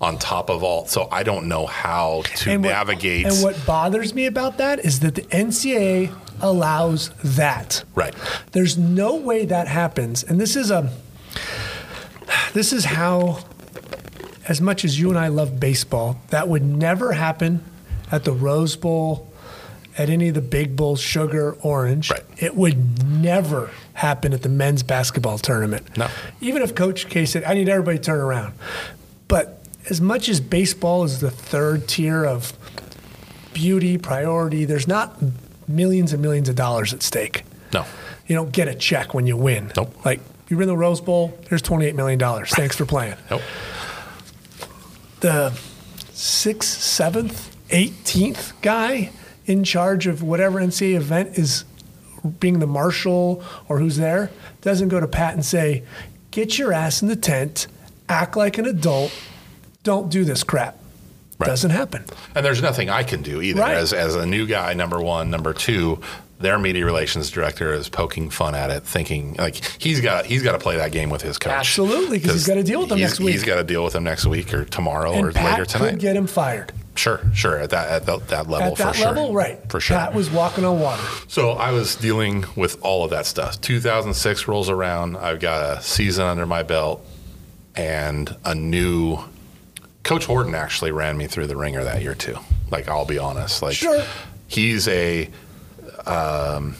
on top of all. So I don't know how to And what- navigate. And what bothers me about that is that the NCAA allows that. right. There's no way that happens. And this is a this is how as much as you and I love baseball, that would never happen at the Rose Bowl, at any of the big bowls, sugar, orange. Right. It would never happen at the men's basketball tournament. No. Even if Coach K said, I need everybody to turn around. But as much as baseball is the third tier of beauty, priority, there's not millions and millions of dollars at stake. No. You don't get a check when you win. Nope. Like you win the Rose Bowl, here's $28 million. Thanks for playing. Nope. The sixth, seventh, 18th guy in charge of whatever NCAA event is being the marshal or who's there doesn't go to Pat and say, get your ass in the tent, act like an adult, don't do this crap. Right. Doesn't happen. And there's nothing I can do either. Right. As as a new guy, number one, number two, their media relations director is poking fun at it, thinking like he's got he's got to play that game with his coach. Absolutely, because he's gotta deal with them next week. He's got to deal with them next week or tomorrow or Pat later tonight. could get him fired. Sure, sure. At that at that, that level, At that for sure. level, right. for sure. Pat was walking on water. So I was dealing with all of that stuff. 2006 rolls around. I've got a season under my belt and a new Coach Horton actually ran me through the ringer that year too. Like I'll be honest, like Sure. he's a um,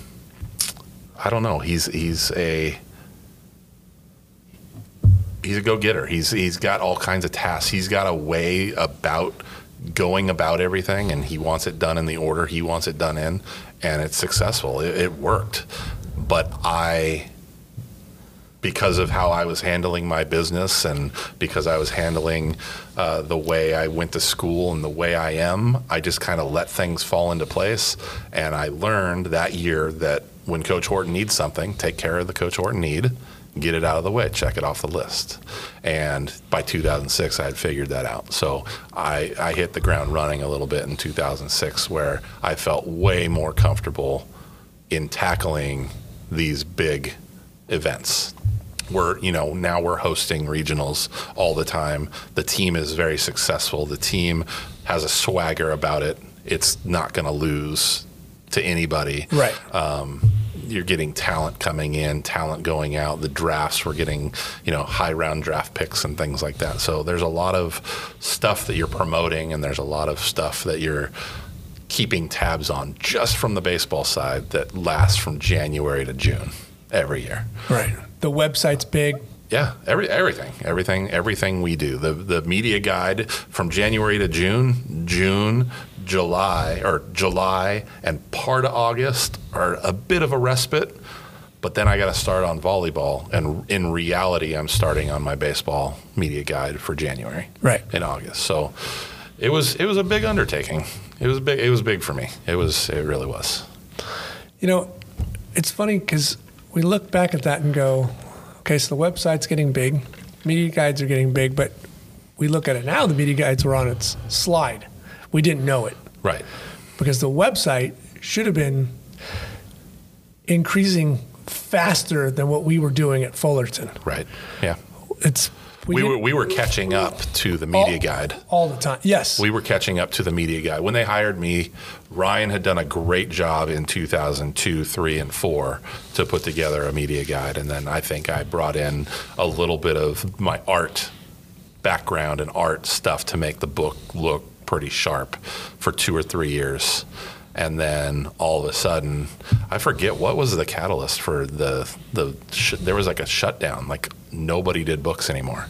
I don't know. He's he's a he's a go getter. He's he's got all kinds of tasks. He's got a way about going about everything, and he wants it done in the order he wants it done in, and it's successful. It, it worked, but I. Because of how I was handling my business and because I was handling uh, the way I went to school and the way I am, I just kind of let things fall into place. And I learned that year that when Coach Horton needs something, take care of the Coach Horton need, get it out of the way, check it off the list. And by 2006, I had figured that out. So I, I hit the ground running a little bit in 2006, where I felt way more comfortable in tackling these big events. We're, you know, now we're hosting regionals all the time. The team is very successful. The team has a swagger about it. It's not going to lose to anybody Right. um, you're getting talent coming in, talent going out. The drafts, we're getting, you know, high round draft picks and things like that. So there's a lot of stuff that you're promoting, and there's a lot of stuff that you're keeping tabs on just from the baseball side that lasts from January to June every year. Right. The website's big. Yeah, every everything, everything, everything we do. The the media guide from January to June, June, July, or July and part of August are a bit of a respite. But then I got to start on volleyball, and in reality, I'm starting on my baseball media guide for January, Right. in August. So it was it was a big undertaking. It was big. It was big for me. It was. It really was. You know, it's funny because we look back at that and go, okay, so the website's getting big, media guides are getting big, but we look at it now, the media guides were on its slide. We didn't know it Right. because the website should have been increasing faster than what we were doing at Fullerton. Right. Yeah. It's We, didn't- were we were catching up to the media all, guide. all the time. Yes. we were catching up to the media guide When they hired me, Ryan had done a great job in 2002, 3, and 4 to put together a media guide. And then I think I brought in a little bit of my art background and art stuff to make the book look pretty sharp for two or three years. And then all of a sudden, I forget what was the catalyst for the the. Sh- there was like a shutdown. Like nobody did books anymore.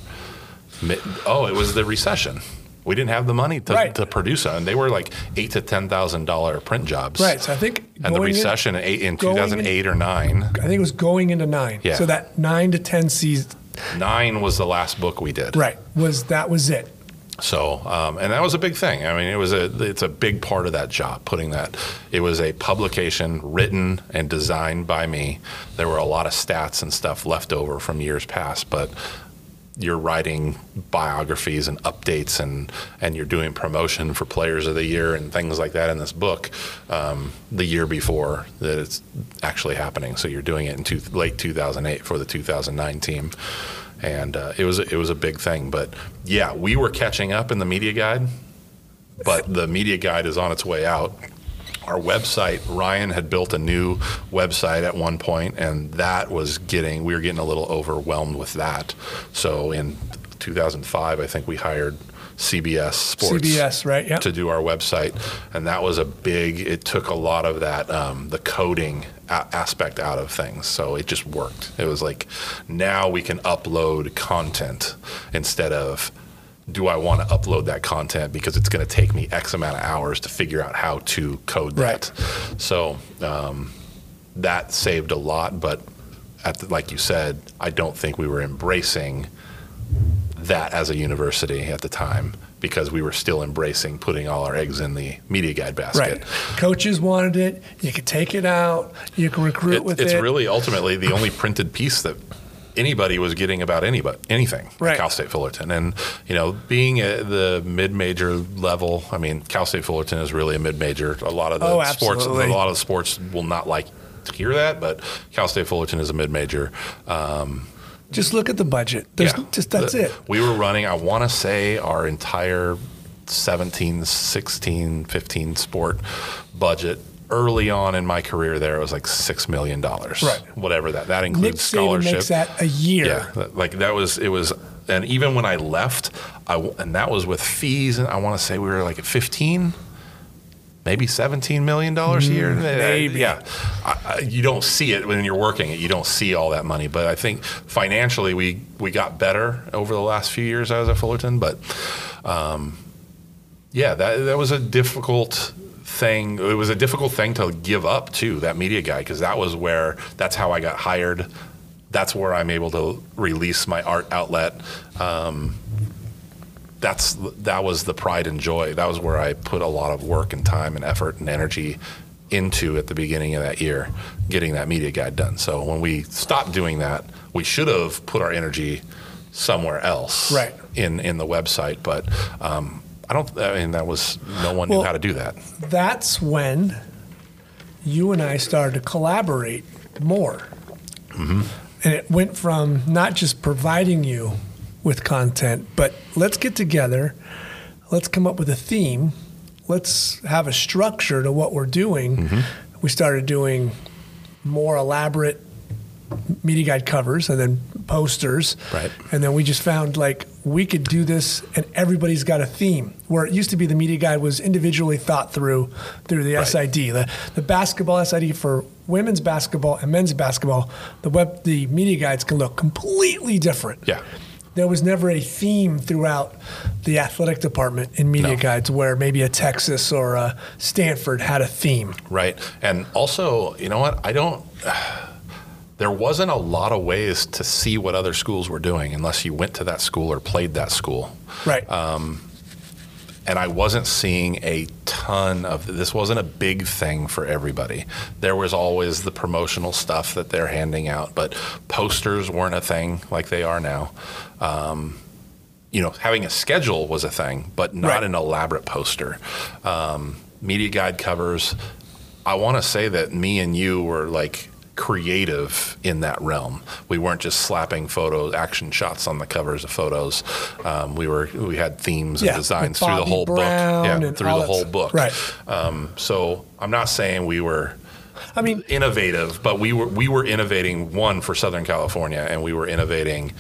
Oh, it was the recession. We didn't have the money to, Right. to produce it, and they were like eight to ten thousand dollar print jobs. right. So I think And the recession in, eight, in going in- 2008 or nine, I think it was going into nine. Yeah. So that nine to 10 season, nine was the last book we did. right, was that was it. So, um, and that was a big thing. I mean, it was a it's a big part of that job. Putting that, it was a publication written and designed by me. There were a lot of stats and stuff left over from years past, but you're writing biographies and updates and and you're doing promotion for players of the year and things like that in this book um, the year before that it's actually happening so you're doing it in two, late 2008 for the 2009 team and uh, it was it was a big thing. But yeah we were catching up in the media guide but the media guide is on its way out. Our website ryan had built a new website at one point and that was getting we were getting a little overwhelmed with that. So in 2005 i think we hired cbs sports CBS, right? Yeah. to do our website, and that was a big. It took a lot of that um, the coding a- aspect out of things, so it just worked. It was like now we can upload content instead of do I want to upload that content because it's going to take me X amount of hours to figure out how to code that. So um, that saved a lot, but at the, like you said, I don't think we were embracing that as a university at the time because we were still embracing putting all our eggs in the media guide basket. Right. Coaches wanted it. You could take it out. You can recruit It, with it's it. really ultimately the only printed piece that anybody was getting about anybody anything Right. at Cal State Fullerton. And you know, being at the mid-major level, I mean, Cal State Fullerton is really a mid-major. A lot of the Oh, sports, a lot of the sports will not like to hear that, but Cal State Fullerton is a mid-major. Um, Just look at the budget. There's yeah. just that's The- it. We were running, I want to say, our entire 17, 16, 15 sport budget. Early on in my career, there it was like six million dollars, Right. Whatever that that includes Saban scholarship. makes that a year. Yeah, like that was it was, and even when I left, i and that was with fees, and I want to say we were like at fifteen, maybe seventeen million dollars a year. Mm, maybe. yeah. I, I, you don't see it when you're working it. You don't see all that money, but I think financially we we got better over the last few years I was at Fullerton, but. Um, yeah, that that was a difficult thing. It was a difficult thing to give up too. That media guy, because that was where that's how I got hired. That's where I'm able to release my art outlet. Um, that's that was the pride and joy. That was where I put a lot of work and time and effort and energy into at the beginning of that year, getting that media guide done. So when we stopped doing that, we should have put our energy somewhere else, Right. In in the website, but. Um, I don't. I mean, that was no one Well- knew how to do that. That's when you and I started to collaborate more. Mm-hmm. And it went from not just providing you with content, but let's get together, let's come up with a theme, let's have a structure to what we're doing. Mm-hmm. We started doing more elaborate media guide covers and then posters. Right. And then we just found like we could do this and everybody's got a theme. Where it used to be the media guide was individually thought through through the Right. SID. The the basketball SID for women's basketball and men's basketball, the web the media guides can look completely different. Yeah. There was never a theme throughout the athletic department in media No. guides where maybe a Texas or a Stanford had a theme. Right. And also, you know what? I don't. There wasn't a lot of ways to see what other schools were doing unless you went to that school or played that school. Right. Um, and I wasn't seeing a ton of this wasn't a big thing for everybody. There was always the promotional stuff that they're handing out, but posters weren't a thing like they are now. Um, you know, having a schedule was a thing, but not Right. an elaborate poster. Um, media guide covers. I want to say that me and you were like creative in that realm. We weren't just slapping photos, action shots on the covers of photos. Um, we were we had themes Yeah, and designs through the whole Brown book. Yeah, through the whole stuff. book. Right. Um, so I'm not saying we were I mean, innovative, but we were we were innovating one for Southern California, and we were innovating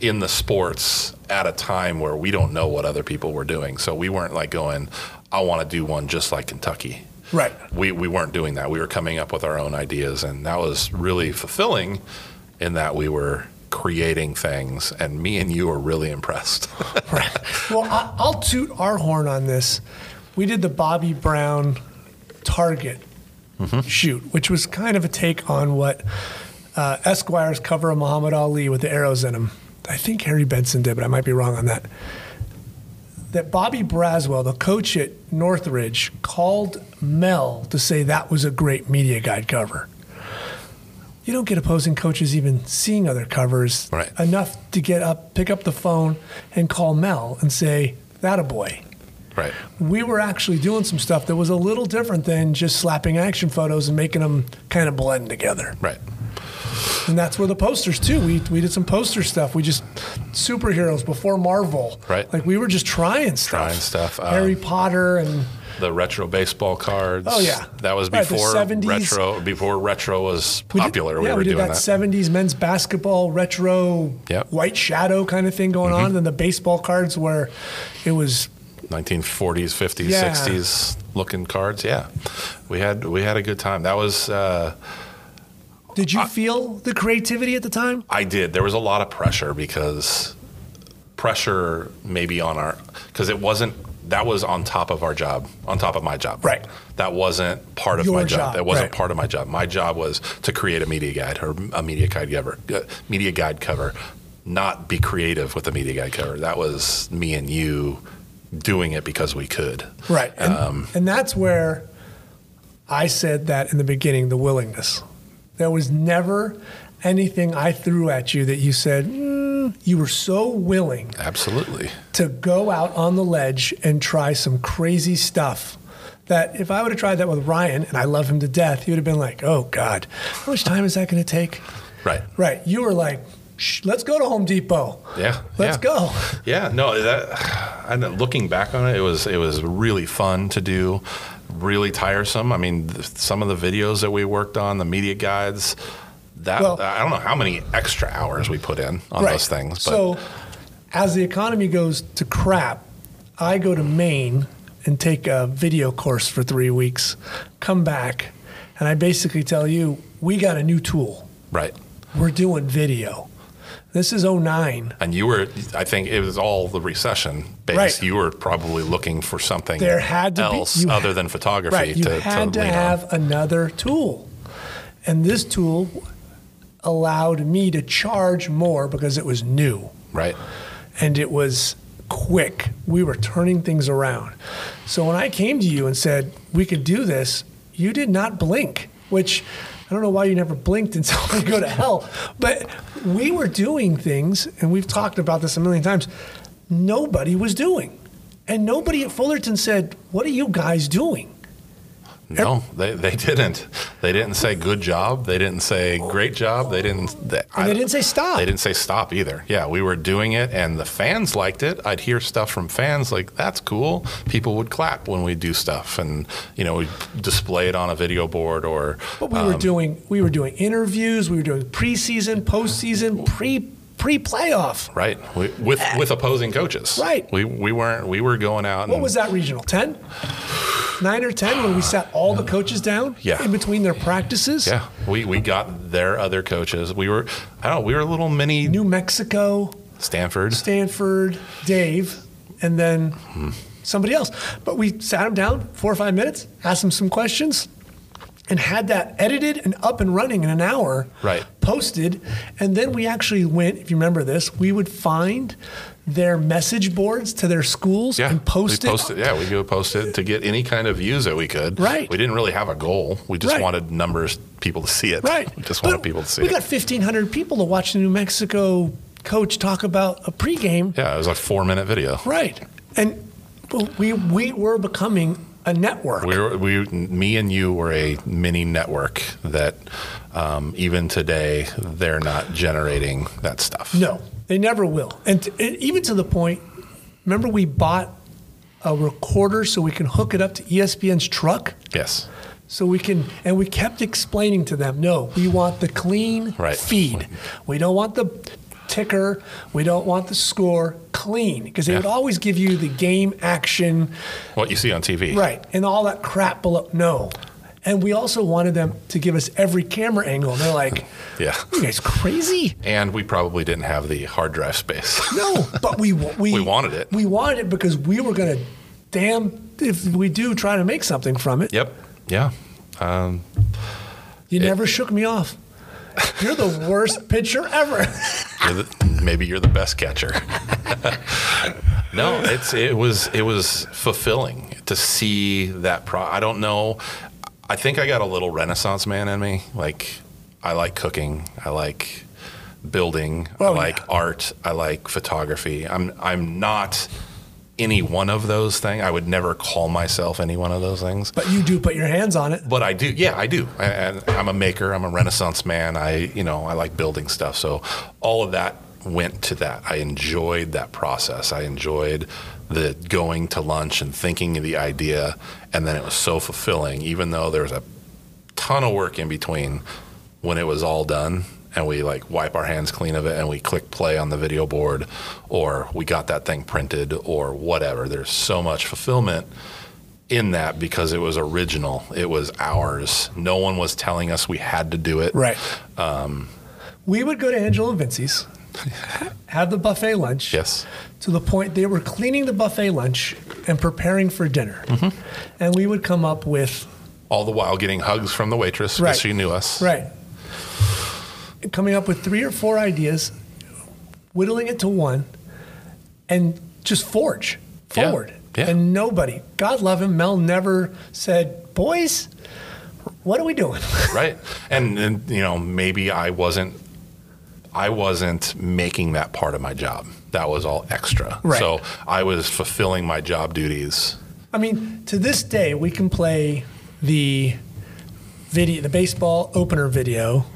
in the sports at a time where we don't know what other people were doing. So we weren't like going, I want to do one just like Kentucky. Right. We we weren't doing that. We were coming up with our own ideas, and that was really fulfilling. In that we were creating things, and me and you were really impressed. Right. Well, I, I'll toot our horn on this. We did the Bobby Brown Target shoot, which was kind of a take on what uh, Esquire's cover of Muhammad Ali with the arrows in him. I think Harry Benson did, but I might be wrong on that. That Bobby Braswell, the coach at Northridge, called Mel to say that was a great media guide cover. You don't get opposing coaches even seeing other covers Right. enough to get up, pick up the phone, and call Mel and say, "That a boy." right. We were actually doing some stuff that was a little different than just slapping action photos and making them kind of blend together. Right. And that's where the posters too. We we did some poster stuff. We just superheroes before Marvel. Right. Like we were just trying stuff. Trying stuff. Um, Harry Potter and the retro baseball cards. Oh, yeah. that was Right, before 70s. retro. Before retro was we did- popular, yeah, we were we did doing that, that. '70s men's basketball retro Yep. Mm-hmm. white shadow kind of thing going on. Then the baseball cards where it was 1940s, 50s, Yeah. 60s looking cards. Yeah, we had we had a good time. That was uh, Did you feel the creativity at the time? I did. There was a lot of pressure because pressure maybe on our because it wasn't that was on top of our job, on top of my job. Right. That wasn't part of Your my job. job, That wasn't right. part of my job. My job was to create a media guide or a media guide cover, uh, media guide cover, not be creative with the media guide cover. That was me and you doing it because we could. Right. And, Um, and that's where I said that in the beginning the willingness. There was never anything I threw at you that you said mm, you were so willing Absolutely. to go out on the ledge and try some crazy stuff that if I would have tried that with Ryan, and I love him to death, he would have been like, oh God, how much time is that going to take? Right. Right. You were like, let's go to Home Depot. Yeah. Let's yeah. go. Yeah, no, that and looking back on it, it was it was really fun to do, really tiresome. I mean, th- some of the videos that we worked on, the media guides, that Well- I don't know how many extra hours we put in on those things. But so, as the economy goes to crap, I go to Maine and take a video course for three weeks, come back, and I basically tell you, we got a new tool. right. We're doing video. This is 09. And you were, I think it was all the recession based. Right. You were probably looking for something There had to be- else you other had- than photography Right. You to, had to on. have another tool. And this tool allowed me to charge more because it was new. Right. and it was quick. We were turning things around. So when I came to you and said we could do this, you did not blink, which I don't know why you never blinked until I go to hell. But we were doing things, and we've talked about this a million times. Nobody was doing. And nobody at Fullerton said, What are you guys doing? No, they, they didn't. They didn't say good job. They didn't say great job. They didn't. They, And they didn't say stop. They didn't say stop either. Yeah, we were doing it, and the fans liked it. I'd hear stuff from fans like, "That's cool." People would clap when we do stuff, and you know, we display it on a video board or. But we were um, doing we were doing interviews, we were doing preseason, postseason, pre pre playoff. Right, we, with with opposing coaches. Right. We we weren't. We were going out. What was that regional? 10? 9 or 10 when we sat all the coaches down Yeah. in between their practices? Yeah, we, we got their other coaches. We were, I don't know, we were a little mini New Mexico, Stanford. Stanford, Dave, and then Hmm. somebody else. But we sat them down four or five minutes, asked them some questions, and had that edited and up and running in an hour. Right. Posted. And then we actually went, if you remember this, we would find their message boards to their schools Yeah, and post we it. posted. Yeah, we go post it to get any kind of views that we could. Right. We didn't really have a goal. We just Right. wanted numbers, people to see it. Right. We just But wanted people to see we it. got 1,500 people to watch the New Mexico coach talk about a pregame. yeah, it was a four minute video. Right. And we, we were becoming a network. We were, we, me and you were a mini network that um, even today they're not generating that stuff. no, they never will. And, t- and even to the point, remember we bought a recorder so we can hook it up to ESPN's truck? Yes. So we can, and we kept explaining to them, no, we want the clean Right. feed. We don't want the ticker. We don't want the score clean because they Yeah. would always give you the game action, What you see on TV. right, and all that crap below. No. And we also wanted them to give us every camera angle. And they're like, Yeah. you guys crazy? And we probably didn't have the hard drive space. No, but we we, We wanted it. We wanted it because we were going to, damn, if we do try to make something from it. yep. Yeah. Um, You never shook me off. You're the worst pitcher ever. you're the, maybe you're the best catcher. no, it's it was it was fulfilling to see that pro. I don't know. I think I got a little Renaissance man in me. Like I like cooking. I like building. Oh, I like yeah. art. I like photography. I'm I'm not any one of those things. I would never call myself any one of those things. But you do put your hands on it. But I do, yeah, I do. I, and I'm a maker. I'm a Renaissance man. I, you know, I like building stuff. So all of that went to that. I enjoyed that process. I enjoyed the going to lunch and thinking of the idea, and then it was so fulfilling. Even though there was a ton of work in between, when it was all done. And we like wipe our hands clean of it and we click play on the video board or we got that thing printed or whatever. There's so much fulfillment in that because it was original. It was ours. No one was telling us we had to do it. Right. we would go to Angelo Vinci's, have the buffet lunch. Yes. To the point they were cleaning the buffet lunch and preparing for dinner. Mm-hmm. And we would come up with, All the while getting hugs from the waitress because Right. she knew us. right, coming up with three or four ideas, whittling it to one, and just forge Yeah. forward. Yeah. And nobody, God love him, Mel never said, boys, what are we doing? Right. And, and, you know, maybe I wasn't I wasn't making that part of my job. That was all extra. Right. So I was fulfilling my job duties. I mean, to this day, we can play the video, the baseball opener video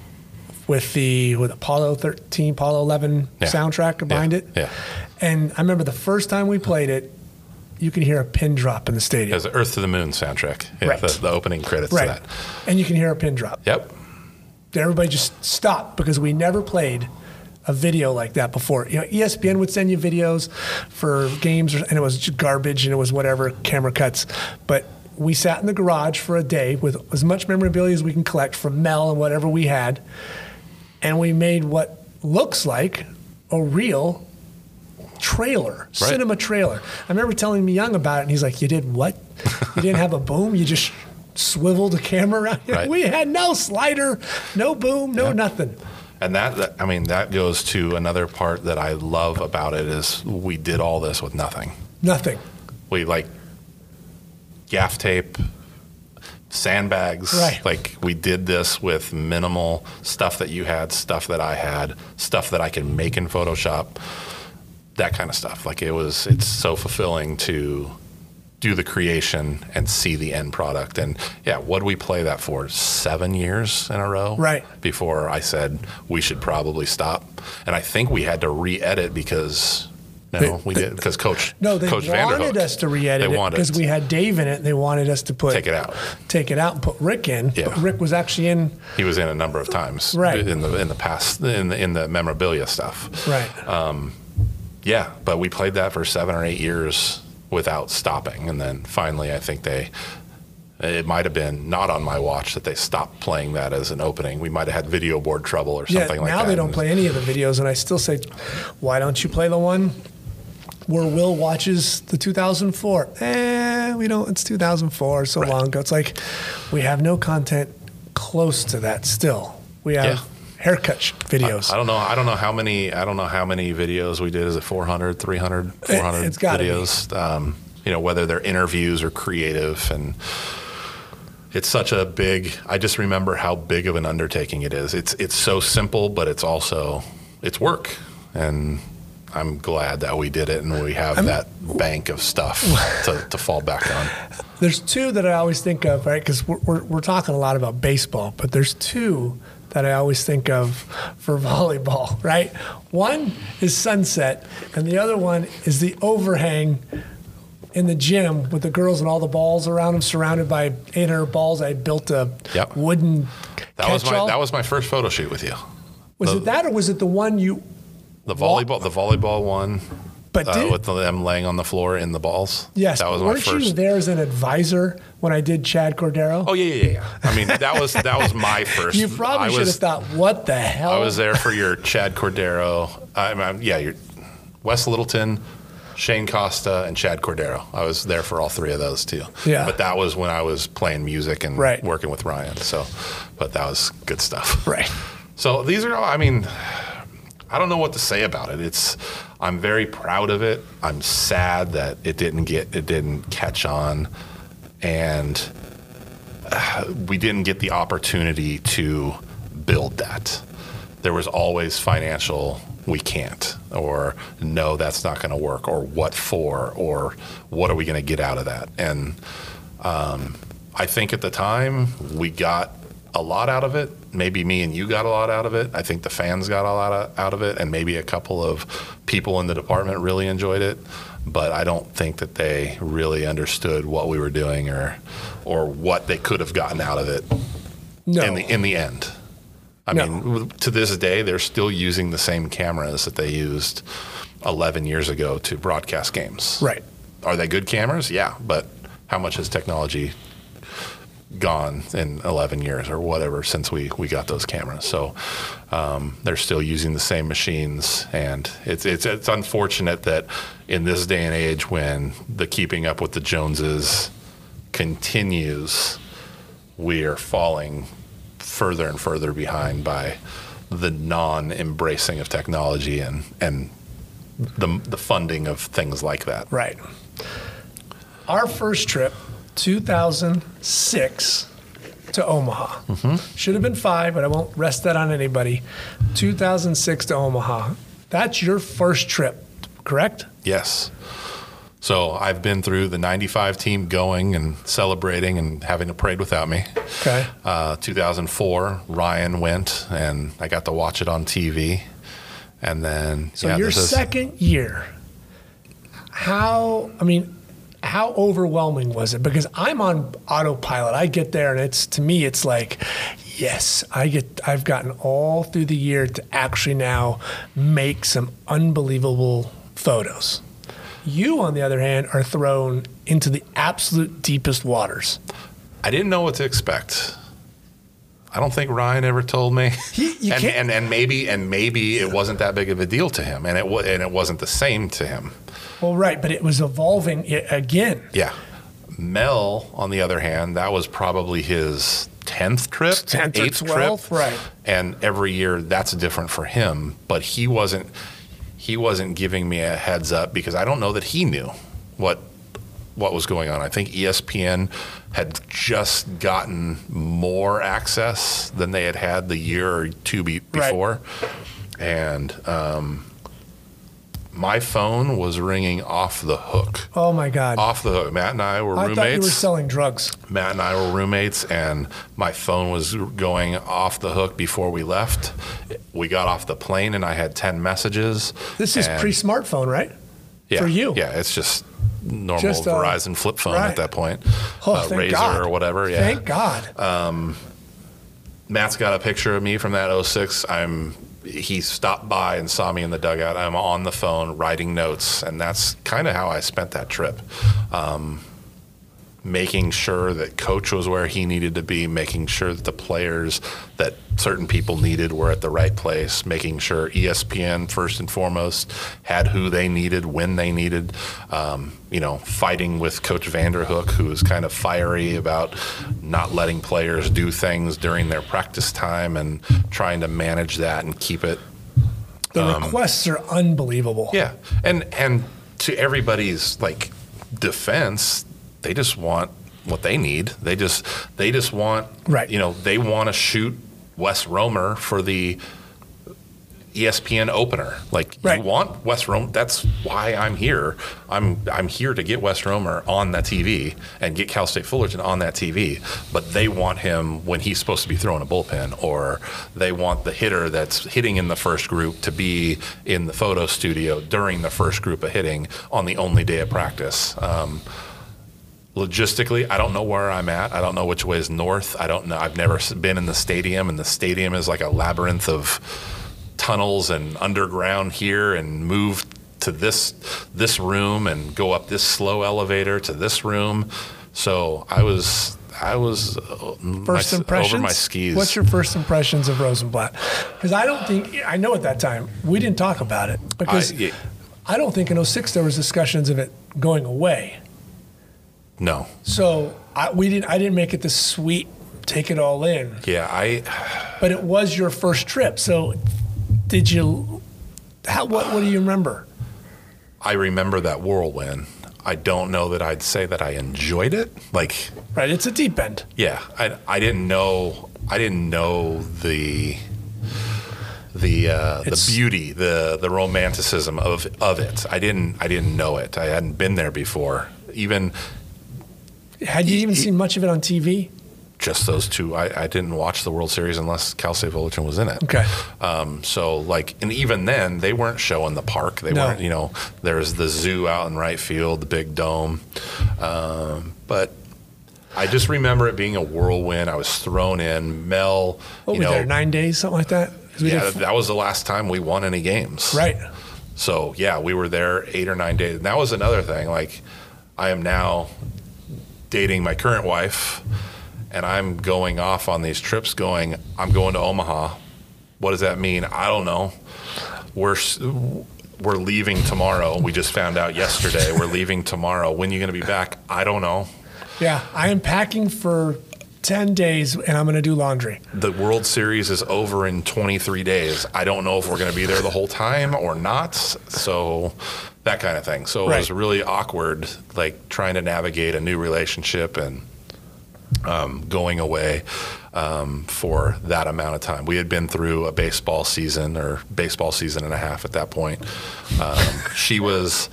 with the with Apollo 13, Apollo 11 Yeah. soundtrack behind Yeah. it. Yeah. And I remember the first time we played it, you can hear a pin drop in the stadium. It was the Earth to the Moon soundtrack. Yeah, Right. the, the opening credits right. to that. And you can hear a pin drop. Yep. Everybody just stopped because we never played a video like that before. You know, ESPN would send you videos for games, and it was just garbage, and it was whatever camera cuts. But we sat in the garage for a day with as much memorabilia as we can collect from Mel and whatever we had, and we made what looks like a real trailer, cinema trailer. I remember telling me young about it, and he's like, "You did what? You didn't have a boom? You just." Swiveled a camera around. Right. We had no slider, no boom, no Yep. nothing. And that, that, I mean, that goes to another part that I love about it is we did all this with nothing. Nothing. We like gaff tape, sandbags. Right. Like we did this with minimal stuff that you had, stuff that I had, stuff that I could make in Photoshop, that kind of stuff. Like it was, it's so fulfilling to do the creation and see the end product. And yeah, what did we play that for? Seven years in a row? Right. Before I said we should probably stop. And I think we had to re edit because. No, They- we did because Coach No, they Coach wanted Vanderhook, us to re-edit it because we had Dave in it. They wanted us to put Take it out. take it out, and put Rick in. Yeah. But Rick was actually in. He was in a number of times, Right. In the in the past, in the in the memorabilia stuff. Right. Um, Yeah, but we played that for seven or eight years without stopping, and then finally, I think they. It might have been not on my watch that they stopped playing that as an opening. We might have had video board trouble or yeah. something like now they don't And play any of the videos, and I still say, why don't you play the one where Will watches the 2004? Eh, we don't. It's 2004, so Right. long ago. It's like we have no content close to that. Still, we have Yeah. haircut sh- videos. I don't know. I don't know how many. I don't know how many videos we did. Is it 400, 300, 400 it's gotta be. videos? Um, you know, whether they're interviews or creative, and it's such a big. I just remember how big of an undertaking it is. It's it's so simple, but it's also it's work, and I'm glad that we did it, and we have that bank of stuff to, to fall back on. There's two that I always think of, right? Because we're, we're, we're talking a lot about baseball, but there's two that I always think of for volleyball, right? One is sunset, and the other one is the overhang in the gym with the girls and all the balls around them, surrounded by 800 balls. I built a Yep. wooden That was my that was my first photo shoot with you. Was the- it that, or was it the one you? The volleyball, the volleyball one, But uh, did, with them laying on the floor in the balls. yes, that was my weren't you there as an advisor when I did Chad Cordero? Oh yeah, yeah, yeah. I mean, that was that was my first. you probably I should have was, thought, what the hell? I was there for your Chad Cordero. I mean, yeah, your Wes Littleton, Shane Costa, and Chad Cordero. I was there for all three of those too. Yeah. But that was when I was playing music and Right. working with Ryan. So, but that was good stuff. Right. So these are all, I mean, I don't know what to say about it. It's, I'm very proud of it. I'm sad that it didn't get, it didn't catch on. And uh, we didn't get the opportunity to build that. There was always financial, we can't, or no, that's not going to work, or what for, or what are we going to get out of that? And um, I think at the time we got a lot out of it. Maybe me and you got a lot out of it. I think the fans got a lot out of it, and maybe a couple of people in the department really enjoyed it. But I don't think that they really understood what we were doing, or or what they could have gotten out of it No. in the in the end. I No. mean, to this day, they're still using the same cameras that they used 11 years ago to broadcast games. Right. Are they good cameras? Yeah, but how much has technology gone in 11 years or whatever since we, we got those cameras? So um, they're still using the same machines, and it's, it's it's unfortunate that in this day and age, when the keeping up with the Joneses continues, we are falling further and further behind by the non-embracing of technology and and the the funding of things like that. Right. Our first trip, 2006, to Omaha. Should have been five, but I won't rest that on anybody. 2006 to Omaha. That's your first trip, correct? Yes. So I've been through the 95 team going and celebrating and having a parade without me. Okay. Uh, 2004, Ryan went and I got to watch it on TV. And then, So yeah, your this is- second year, how, I mean, how overwhelming was it? Because I'm on autopilot. I get there and it's, to me, it's like, yes, I get, I've gotten all through the year to actually now make some unbelievable photos. You, on the other hand, are thrown into the absolute deepest waters. I didn't know what to expect. I don't think Ryan ever told me. He- you and, can't- and and maybe and maybe it wasn't that big of a deal to him, and it and it wasn't the same to him. Well, right, but it was evolving again. Yeah. Mel, on the other hand, that was probably his tenth trip, 10th or eighth 12th, trip, right. And every year that's different for him, but he wasn't he wasn't giving me a heads up because I don't know that he knew what what was going on. I think ESPN had just gotten more access than they had had the year or two be- Right. before, and um, my phone was ringing off the hook Oh my God. off the hook. Matt and I were I roommates. thought you were selling drugs. Matt and I were roommates, and my phone was going off the hook before we left. We got off the plane, and I had ten messages. This is pre smartphone, right? yeah, for you. Yeah, it's just normal Just, uh, Verizon flip phone right. at that point, Oh, uh, thank Razr God. or whatever. Yeah, Thank God. Matt's got a picture of me from that 06. I'm he stopped by and saw me in the dugout. I'm on the phone writing notes, and that's kind of how I spent that trip. Um, making sure that coach was where he needed to be, making sure that the players that certain people needed were at the right place, making sure ESPN first and foremost had who they needed when they needed. Um, you know, fighting with Coach Vanderhook, who was kind of fiery about not letting players do things during their practice time and trying to manage that and keep it the requests are unbelievable. yeah, and and to everybody's like defense, they just want what they need. They just they just want Right. You know, they want to shoot Wes Roemer for the ESPN opener. Like Right. you want Wes Roemer. That's why I'm here. I'm I'm here to get Wes Roemer on that TV and get Cal State Fullerton on that TV. But they want him when he's supposed to be throwing a bullpen, or they want the hitter that's hitting in the first group to be in the photo studio during the first group of hitting on the only day of practice. Um, logistically, I don't know where I'm at. I don't know which way is north. I don't know. I've never been in the stadium, and the stadium is like a labyrinth of tunnels and underground here, and move to this this room and go up this slow elevator to this room. So I was I was uh, First my- impressions. over my skis. What's your first impressions of Rosenblatt? Because I don't think I know at that time we didn't talk about it because I- yeah. I don't think in 06 there was discussions of it going away. No? So I, we didn't. I didn't make it this sweet, take it all in. Yeah, I But it was your first trip. So did you? How? What? What do you remember? I remember that whirlwind. I don't know that I'd say that I enjoyed it. Like Right. It's a deep end. Yeah, I, I didn't know I didn't know the the uh, the beauty, the the romanticism of of it. I didn't I didn't know it. I hadn't been there before. Even Had you even seen much of it on TV? just those two, I, I didn't watch the World Series unless Cal State Fullerton was in it. Okay. Um, so like, and even then, they weren't showing the park. They No. weren't, you know, there's the zoo out in right field, the big dome. Um, but I just remember it being a whirlwind. I was thrown in. Mel, What you were know, there? Nine days, something like that. we yeah, did- that was the last time we won any games. right. So yeah, we were there eight or nine days. And that was another thing. Like, I am now dating my current wife, and I'm going off on these trips. Going, I'm going to Omaha. What does that mean? I don't know. We're we're leaving tomorrow. We just found out yesterday. We're leaving tomorrow. When are you going to be back? I don't know. Yeah. I am packing for ten days, and I'm going to do laundry. The World Series is over in 23 days. I don't know if we're going to be there the whole time or not. So that kind of thing. So it was really awkward, like trying to navigate a new relationship and um, going away um, for that amount of time. We had been through a baseball season or baseball season and a half at that point. Um, she was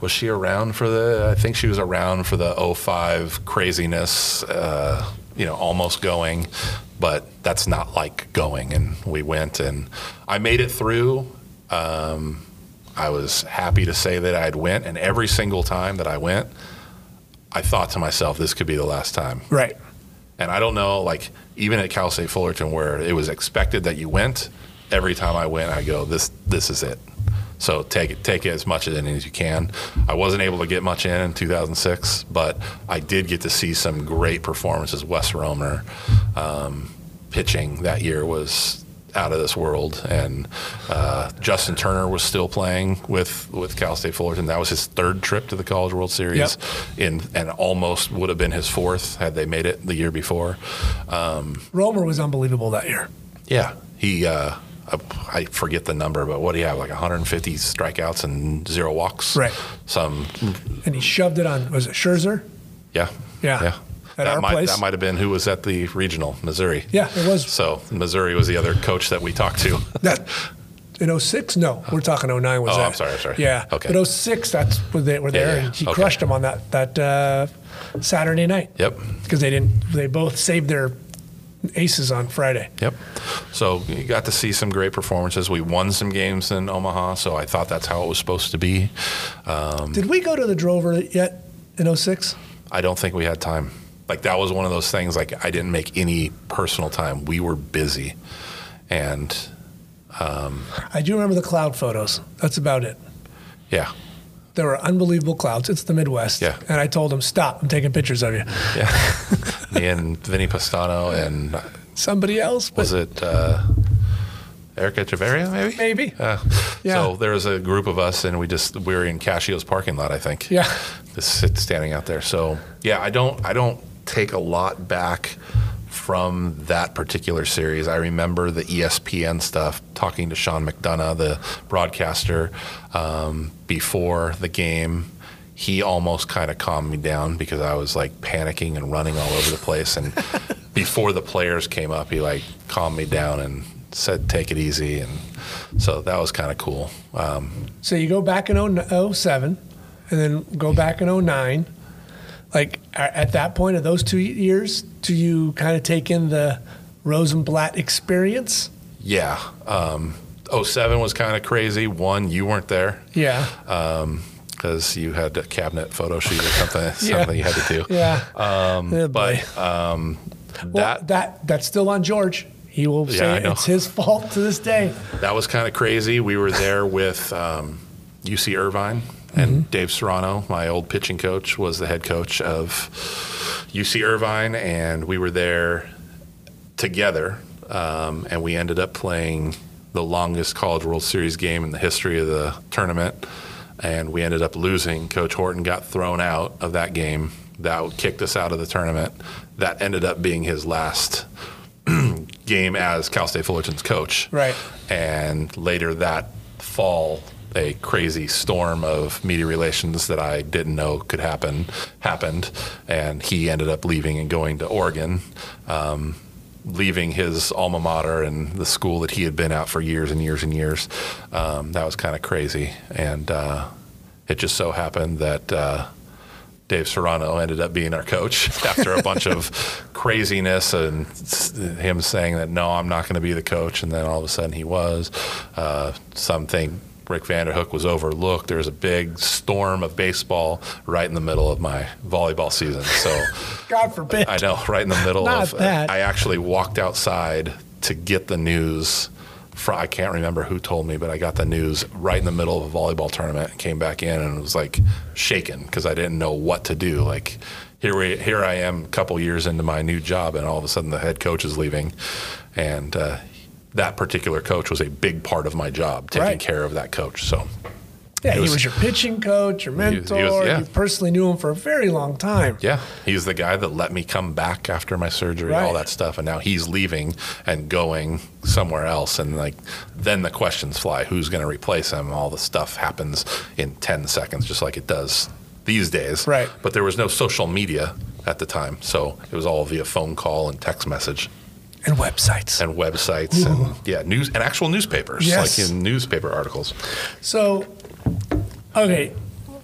was she around for the? I think she was around for the 05 craziness. Uh, you know, almost going, but that's not like going. And we went, and I made it through. Um, I was happy to say that I'd went, and every single time that I went, I thought to myself, this could be the last time. Right. And I don't know, like even at Cal State Fullerton, where it was expected that you went, every time I went, I go, this this is it. So take it take it as much in as you can. I wasn't able to get much in in 2006, but I did get to see some great performances. Wes Roemer um, pitching that year was out of this world, and uh, Justin Turner was still playing with with Cal State Fullerton. That was his third trip to the College World Series, Yep. in and almost would have been his fourth had they made it the year before. Um, Roemer was unbelievable that year. yeah, he. Uh, I forget the number, but what do you have? Like 150 strikeouts and zero walks. Right. Some. And he shoved it on, was it Scherzer? Yeah. Yeah. Yeah. At that our might place? that might have been who was at the regional Missouri. Yeah, it was. So Missouri was the other coach that we talked to. That in 06? No, we're talking 09 was Oh, that. I'm sorry, I'm sorry. Yeah. Okay. But 06, that's where they were there, yeah, and he okay. crushed them on that that uh, Saturday night. Yep. Because they didn't, they both saved their aces on Friday. Yep. So you got to see some great performances. We won some games in Omaha, so I thought that's how it was supposed to be. Um, Did we go to the Drover yet in 06? I don't think we had time. Like that was one of those things. Like I didn't make any personal time. We were busy, and I do remember the cloud photos. That's about it. yeah, There were unbelievable clouds. It's the Midwest. Yeah. And I told him, stop, I'm taking pictures of you. yeah. Me and Vinny Pastano and Somebody else? But was it uh, Erica Javeria? Maybe. maybe. Uh, Yeah. So there was a group of us, and we just we were in Casio's parking lot, I think. Yeah. Just standing out there. So yeah, I don't I don't take a lot back from that particular series. I remember the ESPN stuff, talking to Sean McDonough, the broadcaster, um, before the game. He almost kind of calmed me down because I was like panicking and running all over the place. And before the players came up, he like calmed me down and said, "Take it easy." And so that was kind of cool. Um, So you go back in 07 and then go back in 09. Like at that point of those two years, do you kind of take in the Rosenblatt experience? Yeah. Um, 07 was kind of crazy. One, you weren't there Yeah. because you had a cabinet photo shoot or something, Yeah. something you had to do. yeah. Um, boy. But um, well, that that that's still on George. He will say know. it's his fault to this day. that was kind of crazy. We were there with um, UC Irvine and Mm-hmm. Dave Serrano, my old pitching coach, was the head coach of UC Irvine, and we were there together. Um, and we ended up playing the longest College World Series game in the history of the tournament. And we ended up losing. Coach Horton got thrown out of that game. That kicked us out of the tournament. That ended up being his last game as Cal State Fullerton's coach. Right. And later that fall, a crazy storm of media relations that I didn't know could happen happened, and he ended up leaving and going to Oregon, um, leaving his alma mater and the school that he had been at for years and years and years. Um, that was kind of crazy, and uh, it just so happened that. Uh, Dave Serrano ended up being our coach after a bunch of craziness and him saying that no, I'm not going to be the coach, and then all of a sudden he was. Uh, something Rick Vanderhook was overlooked. There was a big storm of baseball right in the middle of my volleyball season. So God forbid. I know, right in the middle Not of. that. I actually walked outside to get the news. From, I can't remember who told me, but I got the news right in the middle of a volleyball tournament and came back in and was like shaken because I didn't know what to do. Like here we here I am, a couple years into my new job, and all of a sudden the head coach is leaving, and uh, that particular coach was a big part of my job, taking Right. care of that coach. So yeah, he he was- was your pitching coach, your he was- he was- mentor. yeah. You personally knew him for a very long time. Yeah, he's the guy that let me come back after my surgery, all that stuff, and now he's leaving and going somewhere else, and like then the questions fly: who's going to replace him? All the stuff happens in ten seconds, just like it does these days. Right. But there was no social media at the time. So it was all via phone call and text message And websites. and websites and yeah, news and actual newspapers, Yes. like in newspaper articles. So, okay,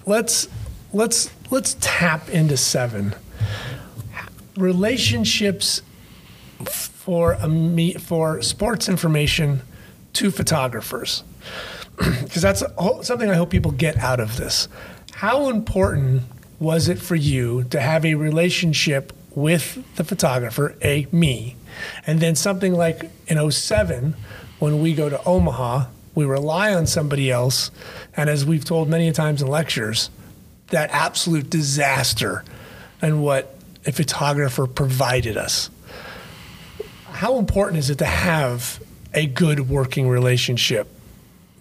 let's let's let's tap into seven relationships for a me for sports information to photographers because that's a something I hope people get out of this. How important was it for you to have a relationship with the photographer, a me, and then something like in 07 when we go to Omaha, we rely on somebody else, and as we've told many times in lectures, that absolute disaster and what a photographer provided us. How important is it to have a good working relationship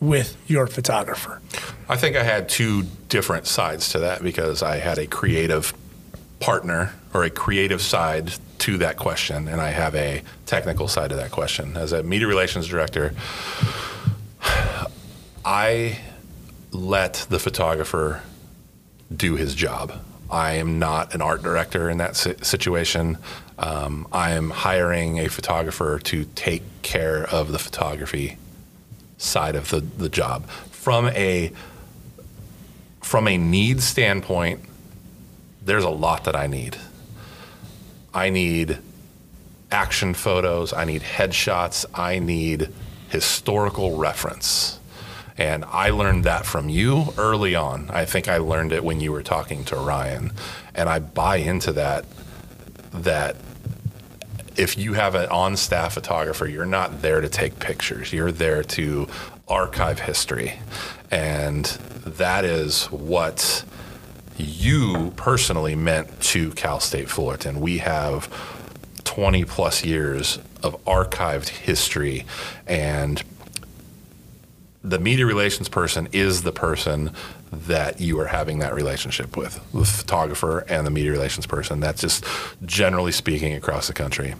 with your photographer? I think I had two different sides to that because I had a creative partner or a creative side to that question, and I have a technical side to that question. As a media relations director, I let the photographer do his job. I am not an art director in that situation. Um, I am hiring a photographer to take care of the photography side of the, the job from a from a need standpoint there's a lot that i need i need action photos i need headshots i need historical reference and i learned that from you early on i think i learned it when you were talking to ryan and i buy into that that if you have an on staff photographer, you're not there to take pictures. You're there to archive history. And that is what you personally meant to Cal State Fullerton. We have 20 plus years of archived history and the media relations person is the person that you are having that relationship with, the photographer and the media relations person. That's just generally speaking across the country.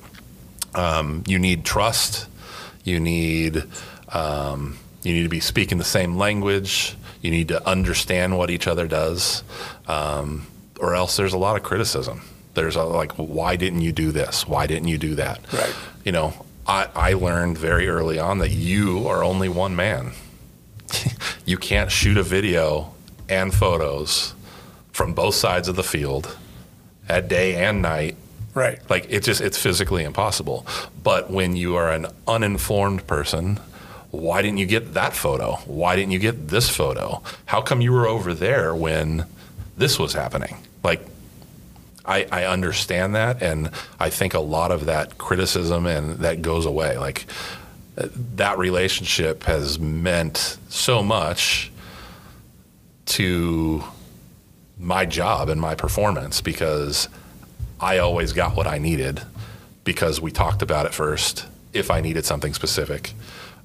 Um, you need trust. You need um, you need to be speaking the same language. You need to understand what each other does, um, or else there's a lot of criticism. There's a, like, why didn't you do this? Why didn't you do that? Right. You know, I, I learned very early on that you are only one man. you can't shoot a video and photos from both sides of the field at day and night Right. like it just it's physically impossible but when you are an uninformed person why didn't you get that photo? Why didn't you get this photo? How come you were over there when this was happening? Like I, I understand that and i think a lot of that criticism and that goes away. Like that relationship has meant so much to my job and my performance because I always got what I needed because we talked about it first if I needed something specific.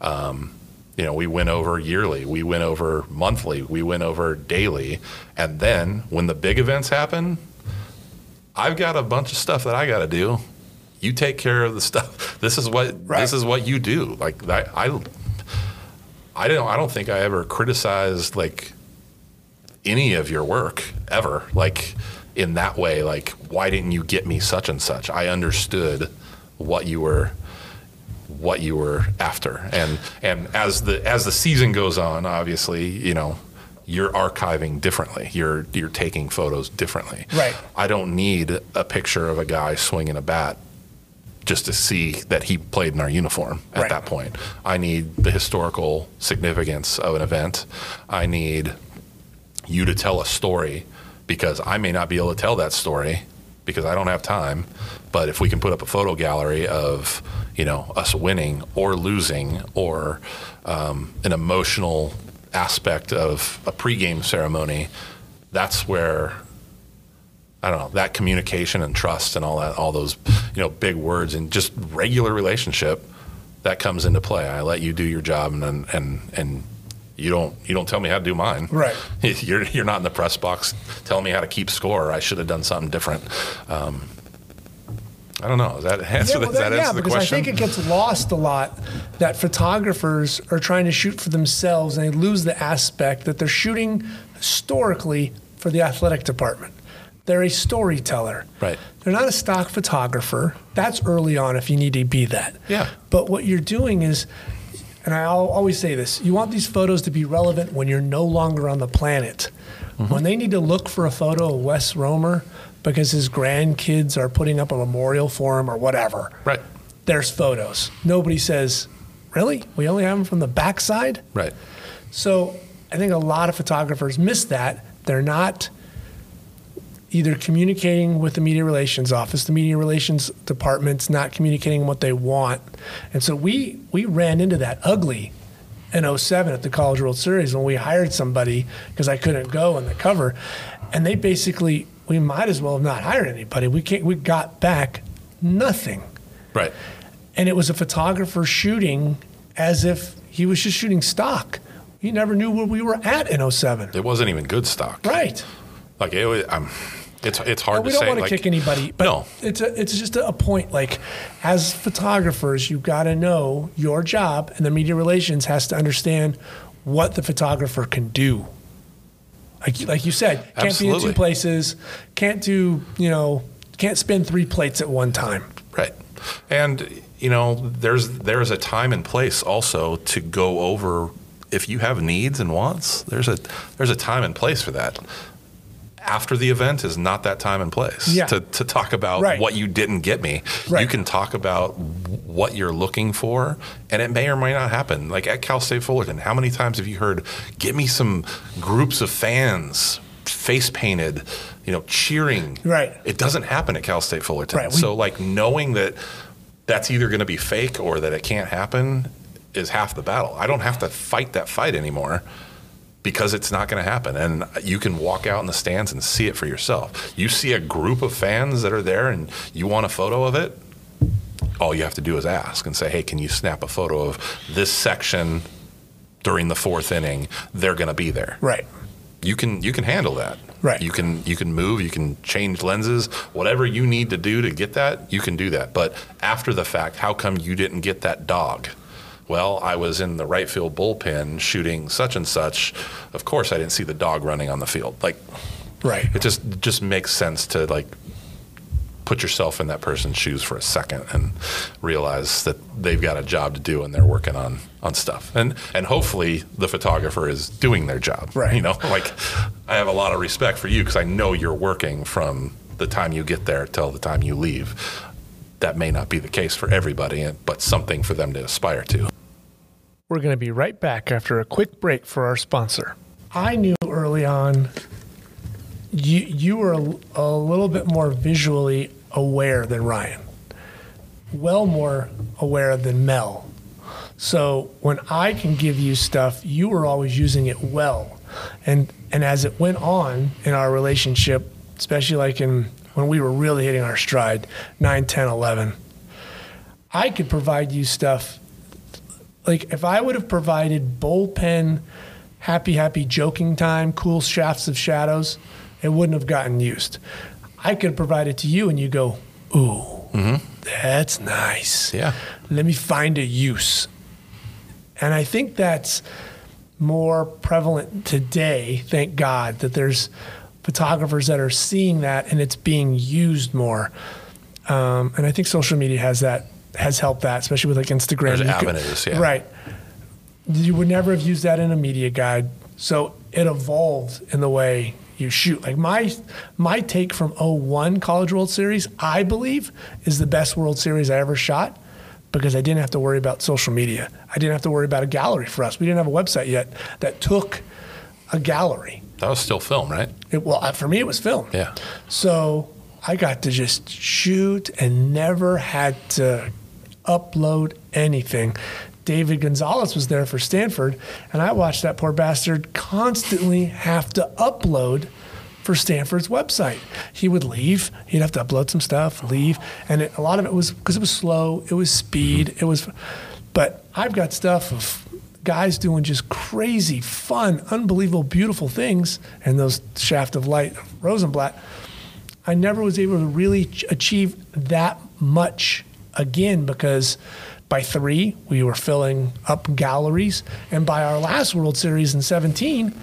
Um, you know, we went over yearly, we went over monthly, we went over daily. And then when the big events happen, I've got a bunch of stuff that I got to do. You take care of the stuff. This is what Right. this is what you do. Like that, I, I don't I don't think I ever criticized like any of your work ever like in that way like why didn't you get me such and such i understood what you were what you were after and and as the as the season goes on obviously you know you're archiving differently you're you're taking photos differently Right. i don't need a picture of a guy swinging a bat just to see that he played in our uniform at Right. that point i need the historical significance of an event i need you to tell a story because I may not be able to tell that story because I don't have time. But if we can put up a photo gallery of, you know, us winning or losing or um, an emotional aspect of a pregame ceremony, that's where I don't know that communication and trust and all that, all those, you know, big words and just regular relationship that comes into play. I let you do your job and and and you don't you don't tell me how to do mine. Right. You're you're not in the press box telling me how to keep score. I should have done something different. Um, I don't know. Does that answer, Yeah, well, that that- yeah, the because question? I think it gets lost a lot that photographers are trying to shoot for themselves and they lose the aspect that they're shooting historically for the athletic department. They're a storyteller. Right. They're not a stock photographer. That's early on if you need to be that. Yeah. But what you're doing is, and I'll always say this you want these photos to be relevant when you're no longer on the planet. Mm-hmm. When they need to look for a photo of Wes Roemer because his grandkids are putting up a memorial for him or whatever, Right. there's photos. Nobody says, Really? We only have them from the backside? Right. So I think a lot of photographers miss that. They're not either communicating with the media relations office, the media relations department's not communicating what they want. And so we we ran into that ugly in 07 at the College World Series when we hired somebody because I couldn't go on the cover. And they basically we might as well have not hired anybody. We can't we got back nothing Right. and it was a photographer shooting as if he was just shooting stock. He never knew where we were at in 07. It wasn't even good stock. Right. Like it was, I'm, it's it's hard Well, we to don't want to like, kick anybody, but No. it's a, it's just a point. Like, as photographers, you've got to know your job, and the media relations has to understand what the photographer can do. Like, you- like you said, can't be in two places, can't do, you know, can't spin three plates at one time. Right. And you know, there's there's a time and place also to go over if you have needs and wants. There's a there's a time and place for that. After the event is not that time and place Yeah. to, to talk about Right. what you didn't get me. You can talk about what you're looking for, and it may or may not happen. Like at Cal State Fullerton, how many times have you heard, "Get me some groups of fans, face painted, you know, cheering"? Right. It doesn't happen at Cal State Fullerton. Right, we- so like knowing that that's either going to be fake or that it can't happen is half the battle. I don't have to fight that fight anymore because it's not going to happen. And you can walk out in the stands and see it for yourself. You see a group of fans that are there and you want a photo of it. All you have to do is ask and say, "Hey, can you snap a photo of this section during the fourth inning? They're going to be there." Right. you can you can handle that. Right. You can you can move, you can change lenses, whatever you need to do to get that, you can do that. But after the fact, how come you didn't get that dog? Well, I was in the right field bullpen shooting such and such. Of course, I didn't see the dog running on the field. Like Right. it just just makes sense to like put yourself in that person's shoes for a second and realize that they've got a job to do and they're working on on stuff and and hopefully the photographer is doing their job Right. you know like i have a lot of respect for you because i know you're working from the time you get there till the time you leave that may not be the case for everybody but something for them to aspire to We're going to be right back after a quick break for our sponsor. I knew early on you you were a, a little bit more visually aware than Ryan. Well more aware than Mel. So when I can give you stuff, you were always using it well. And and as it went on in our relationship, especially like in when we were really hitting our stride, 9, 10, 11, I could provide you stuff like if I would have provided bullpen, happy, happy joking time, cool shafts of shadows, it wouldn't have gotten used. I could provide it to you and you go, ooh, mm-hmm. that's nice. Yeah. Let me find a use. And I think that's more prevalent today, thank God, that there's photographers that are seeing that and it's being used more. Um, and I think social media has that has helped that, especially with like Instagram. There's You could- yeah. Right. You would never have used that in a media guide. So it evolved in the way you shoot. Like my my take from 01 College World Series, I believe, is the best World Series I ever shot because I didn't have to worry about social media. I didn't have to worry about a gallery for us. We didn't have a website yet that took a gallery. That was still film right It, well, for me, it was film. yeah So I got to just shoot and never had to upload anything. David Gonzalez was there for Stanford, and I watched that poor bastard constantly have to upload for Stanford's website. He would leave, he'd have to upload some stuff, leave, and it, a lot of it was because it was slow, it was speed, mm-hmm. it was. But I've got stuff of guys doing just crazy, fun, unbelievable, beautiful things, and those shaft of light of Rosenblatt. I never was able to really ch- achieve that much again because by three, we were filling up galleries. And by our last World Series in 17,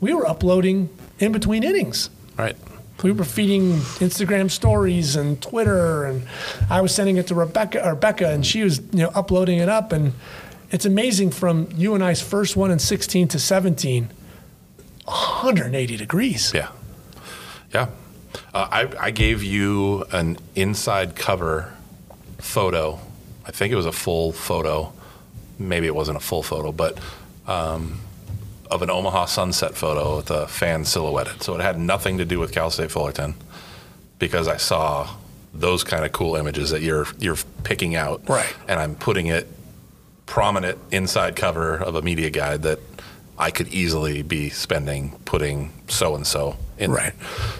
we were uploading in between innings. right we were feeding Instagram stories and Twitter, and I was sending it to Rebecca or Becca, and she was you know uploading it up, and it's amazing from you and I's first one in 16 to 17, 180 degrees. Yeah. Yeah. Uh, I, I gave you an inside cover photo. I think it was a full photo. Maybe it wasn't a full photo, but um, of an Omaha sunset photo with a fan silhouetted. So it had nothing to do with Cal State Fullerton because I saw those kind of cool images that you're you're picking out. Right. And I'm putting it prominent inside cover of a media guide that I could easily be spending putting so and so in Right.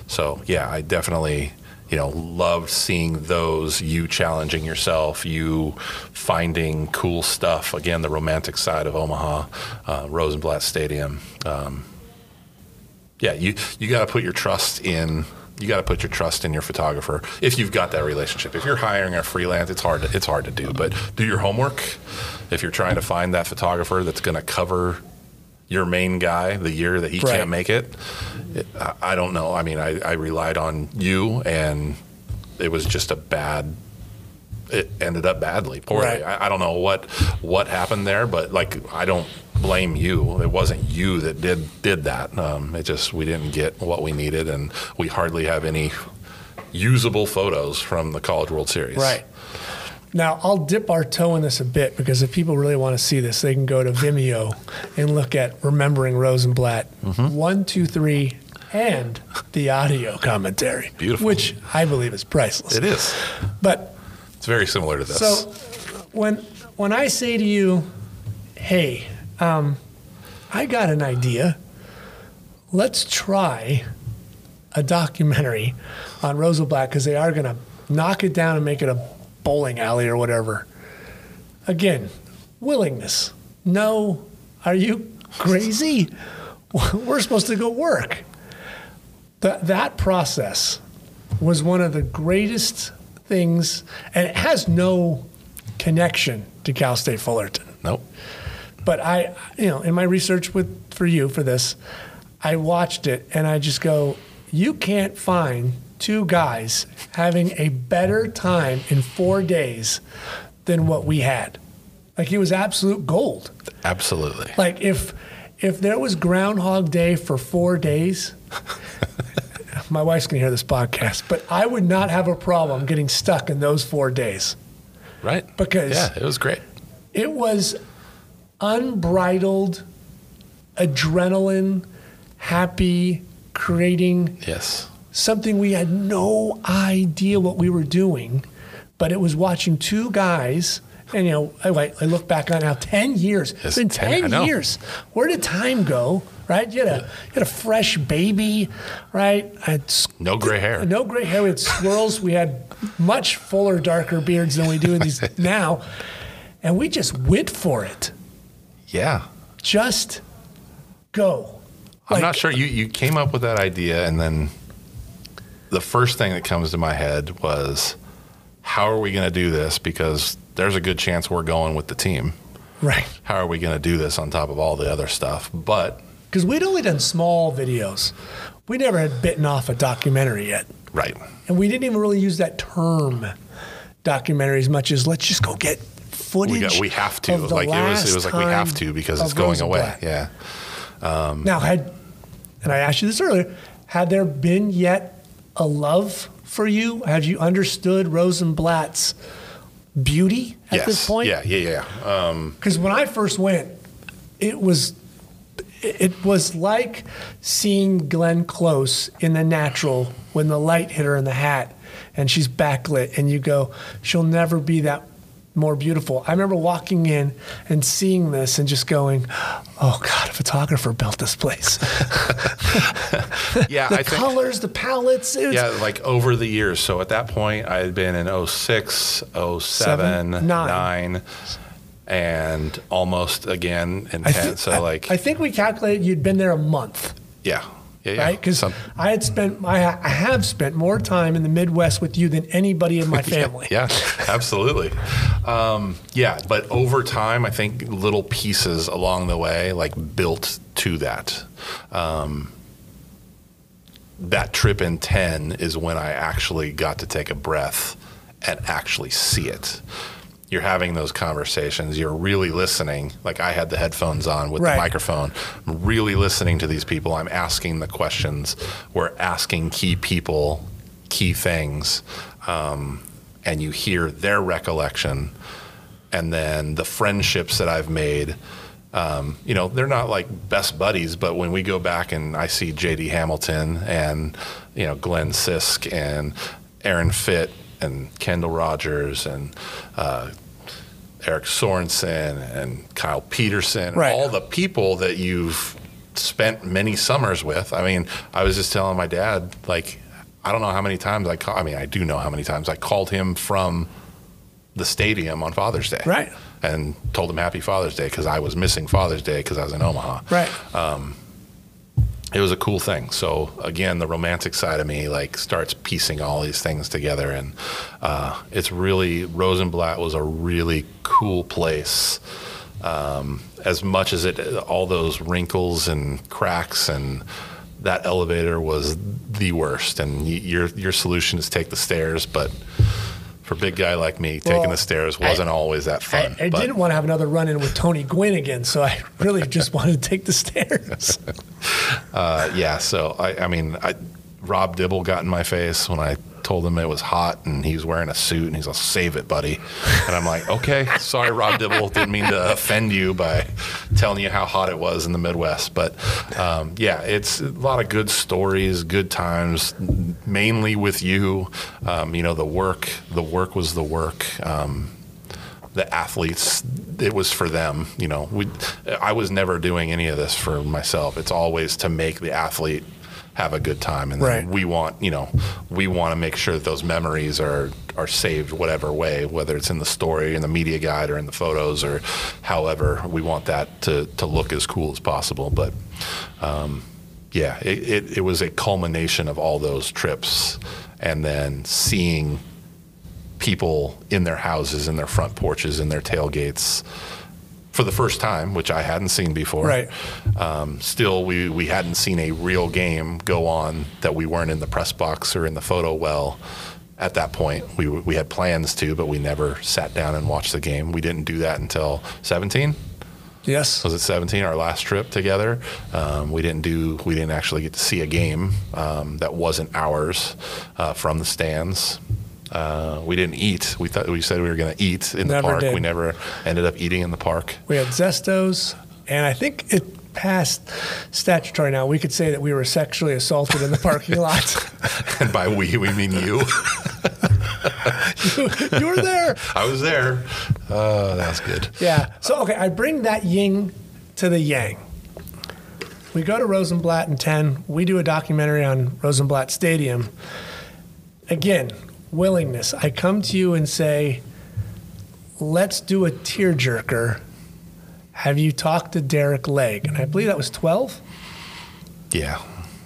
So yeah, I definitely you know loved seeing those you challenging yourself, you finding cool stuff. Again, the romantic side of Omaha, uh, Rosenblatt Stadium. Um, yeah, you you got to put your trust in. You got to put your trust in your photographer if you've got that relationship. If you're hiring a freelance, it's hard. To, it's hard to do, but do your homework. If you're trying to find that photographer that's going to cover your main guy the year that he Right. can't make it, it I, I don't know. I mean, I, I relied on you, and it was just a bad. It ended up badly, poorly. Right. I, I don't know what what happened there, but like I don't blame you. It wasn't you that did did that. Um, it just we didn't get what we needed, and we hardly have any usable photos from the College World Series. Right. Now, I'll dip our toe in this a bit because if people really want to see this, they can go to Vimeo and look at Remembering Rosenblatt Mm-hmm. one, two, three, and the audio commentary. Beautiful. Which I believe is priceless. It is. But It's very similar to this. so when when I say to you, hey, um, I got an idea. Let's try a documentary on Rosenblatt because they are going to knock it down and make it a bowling alley or whatever. Again, willingness. No, are you crazy? We're supposed to go work. That that process was one of the greatest things, and it has no connection to Cal State Fullerton. nope. But I, you know, in my research with for you for this, I watched it and I just go, you can't find two guys having a better time in four days than what we had. Like it was absolute gold. Absolutely. Like if if there was Groundhog Day for four days, my wife's gonna hear this podcast, but I would not have a problem getting stuck in those four days. Right. Because- yeah, it was great. It was unbridled adrenaline, happy, creating Yes. Something we had no idea what we were doing, but it was watching two guys. And you know, I, I look back on it now, ten years. It's been 10 ten, years. Where did time go? Right? You had a you had a fresh baby, right? Had No gray hair. no gray hair. We had swirls. We had much fuller, darker beards than we do in these now, and we just went for it. Yeah. Just go. I'm Like- not sure. You, you came up with that idea, and then the first thing that comes to my head was, how are we going to do this? Because there's a good chance we're going with the team. Right. How are we going to do this on top of all the other stuff? But, Because we'd only done small videos. We never had bitten off a documentary yet. right. And we didn't even really use that term documentary as much as let's just go get footage. We, got, we have to. Like, it was, it was like, we have to because it's going away. Yeah. Um, now, had, and I asked you this earlier, had there been yet a love for you? Had you understood Rosenblatt's beauty at yes. this point? Yeah, yeah, yeah. Um, Because when I first went, it was it was like seeing Glenn Close in the natural when the light hit her in the hat and she's backlit and you go, she'll never be that more beautiful. I remember walking in and seeing this and just going, oh God, a photographer built this place. yeah, the I think. colors, the palettes. Yeah, like over the years. So at that point, I had been in 06, 07, Seven, nine. 9, and almost again in I 10. thi- so, I- like, I think we calculated you'd been there a month. yeah. Yeah, yeah. right? Because I had spent, I, I have spent more time in the Midwest with you than anybody in my family. Yeah, absolutely. Um, yeah, but over time, I think little pieces along the way, like, built to that. Um, that trip in 10 is when I actually got to take a breath and actually see it. You're having those conversations, you're really listening. Like I had the headphones on with Right. the microphone. I'm really listening to these people. I'm asking the questions. We're asking key people key things. Um, and you hear their recollection and then the friendships that I've made. Um, you know, they're not like best buddies, but when we go back and I see JD Hamilton and, you know, Glenn Sisk and Aaron Fitt and Kendall Rogers and uh, Eric Sorensen and Kyle Peterson, Right. all the people that you've spent many summers with. I mean, I was just telling my dad, like, I don't know how many times I call, I mean, I do know how many times I called him from the stadium on Father's Day. Right. And told him Happy Father's Day because I was missing Father's Day because I was in Omaha. Right. It was a cool thing. So again, the romantic side of me like starts piecing all these things together, and uh, it's really Rosenblatt was a really cool place. Um, as much as it, all those wrinkles and cracks and that elevator was the worst. And y- your your solution is take the stairs, but for a big guy like me, taking Well, the stairs wasn't always that fun. I, I didn't want to have another run in with Tony Gwynn again, so I really just wanted to take the stairs. Uh, yeah, so I, I mean, I, Rob Dibble got in my face when I told him it was hot and he was wearing a suit and he's like, save it, buddy. And I'm like, okay, sorry, Rob Dibble. Didn't mean to offend you by telling you how hot it was in the Midwest. But um, yeah, it's a lot of good stories, good times, mainly with you. Um, you know, the work, the work was the work. Um, the athletes it was for them you know we i was never doing any of this for myself it's always to make the athlete have a good time and then Right. we want you know we want to make sure that those memories are are saved whatever way whether it's in the story in the media guide or in the photos or however we want that to to look as cool as possible but um, yeah it, it, it was a culmination of all those trips and then seeing people in their houses, in their front porches, in their tailgates for the first time, which I hadn't seen before. Right. Um, still, we, we hadn't seen a real game go on that we weren't in the press box or in the photo well. At that point, we, we had plans to, but we never sat down and watched the game. We didn't do that until 17 yes. was it 17 our last trip together um, we didn't do we didn't actually get to see a game um, that wasn't ours uh, from the stands uh, we didn't eat we thought we said we were going to eat in the park did. we never ended up eating in the park We had Zestos, and I think it passed statutory now. We could say that we were sexually assaulted in the parking lot. and by we we mean you you were there. i was there uh, that's good Yeah. So, okay, I bring that ying to the yang. We go to Rosenblatt in 10. We do a documentary on Rosenblatt Stadium. Again, willingness. I come to you and say, let's do a tearjerker. Have you talked to Derek Legg? And I believe that was 12? yeah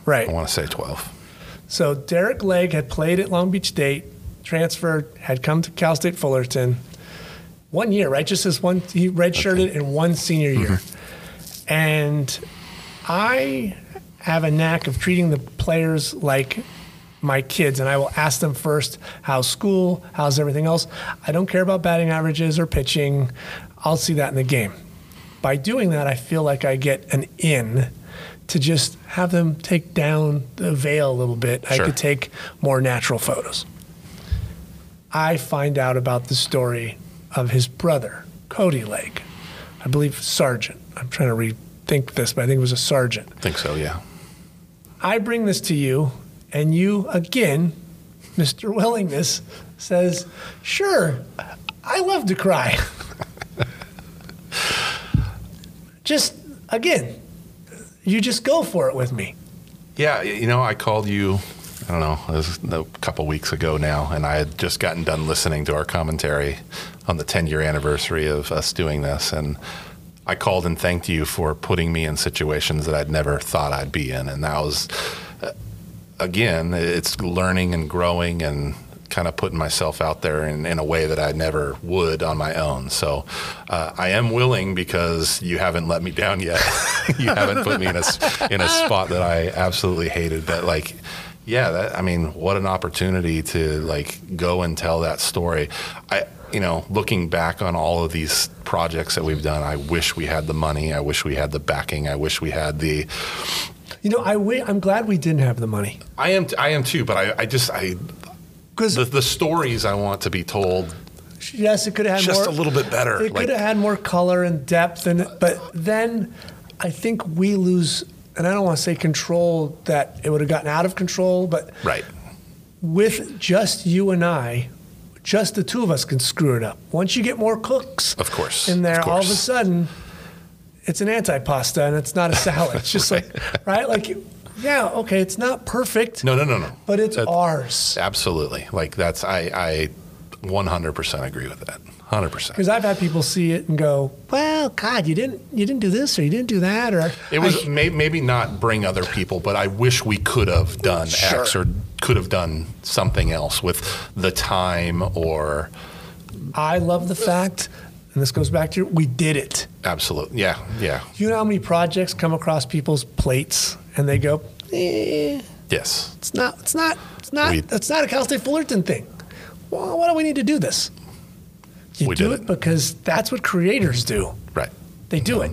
Right. i want to say 12 So Derek Legg had played at Long Beach State, transferred, had come to Cal State Fullerton. One year, right? Just as one, he redshirted in one senior year. Mm-hmm. And I have a knack of treating the players like my kids, and I will ask them first, how's school? How's everything else? I don't care about batting averages or pitching. I'll see that in the game. By doing that, I feel like I get an in to just have them take down the veil a little bit. I could take more natural photos. I find out about the story of his brother, Cody Legg. I believe sergeant. I'm trying to rethink this, but I think it was a sergeant. i think so yeah I bring this to you, and you again, Mr. Willingness, says, Sure, I love to cry. just again, you just go for it with me. Yeah, you know, I called you. I don't know, a couple weeks ago now, and I had just gotten done listening to our commentary on the 10 year anniversary of us doing this, and I called and thanked you for putting me in situations that I'd never thought I'd be in, and that was, again, it's learning and growing and kind of putting myself out there in, in a way that I never would on my own. So uh, I am willing because you haven't let me down yet. you haven't put me in a in a spot that I absolutely hated. But like, yeah, that, I mean, what an opportunity to like go and tell that story. I you know, looking back on all of these projects that we've done, I wish we had the money. I wish we had the backing. I wish we had the You know, I I'm glad we didn't have the money I am, I am too, but I, I just, I, because the, the stories I want to be told yes, it could have had just more, a little bit better. It Like, could have had more color and depth, and but then I think we lose, and I don't want to say control that it would have gotten out of control, but right. with just you and I, just the two of us can screw it up. Once you get more cooks Of course, in there, of all of a sudden it's an antipasta and it's not a salad. It's just like right, like yeah, okay, it's not perfect, No, no, no, no. but it's That- ours. Absolutely. Like that's, I, I 100% agree with that. 100%. Because I've had people see it and go, "Well, God, you didn't, you didn't do this or you didn't do that," or It was I- may, maybe not bring other people, but I wish we could have done Sure. X or could have done something else with the time or I love the fact, and this goes back to we did it. Absolutely. Yeah, yeah, You know how many projects come across people's plates and they go, eh, yes, it's not, it's not, it's not, We- it's not a Cal State Fullerton thing. Well, why do we need to do this? You We do it it. because that's what creators do. right. They do it,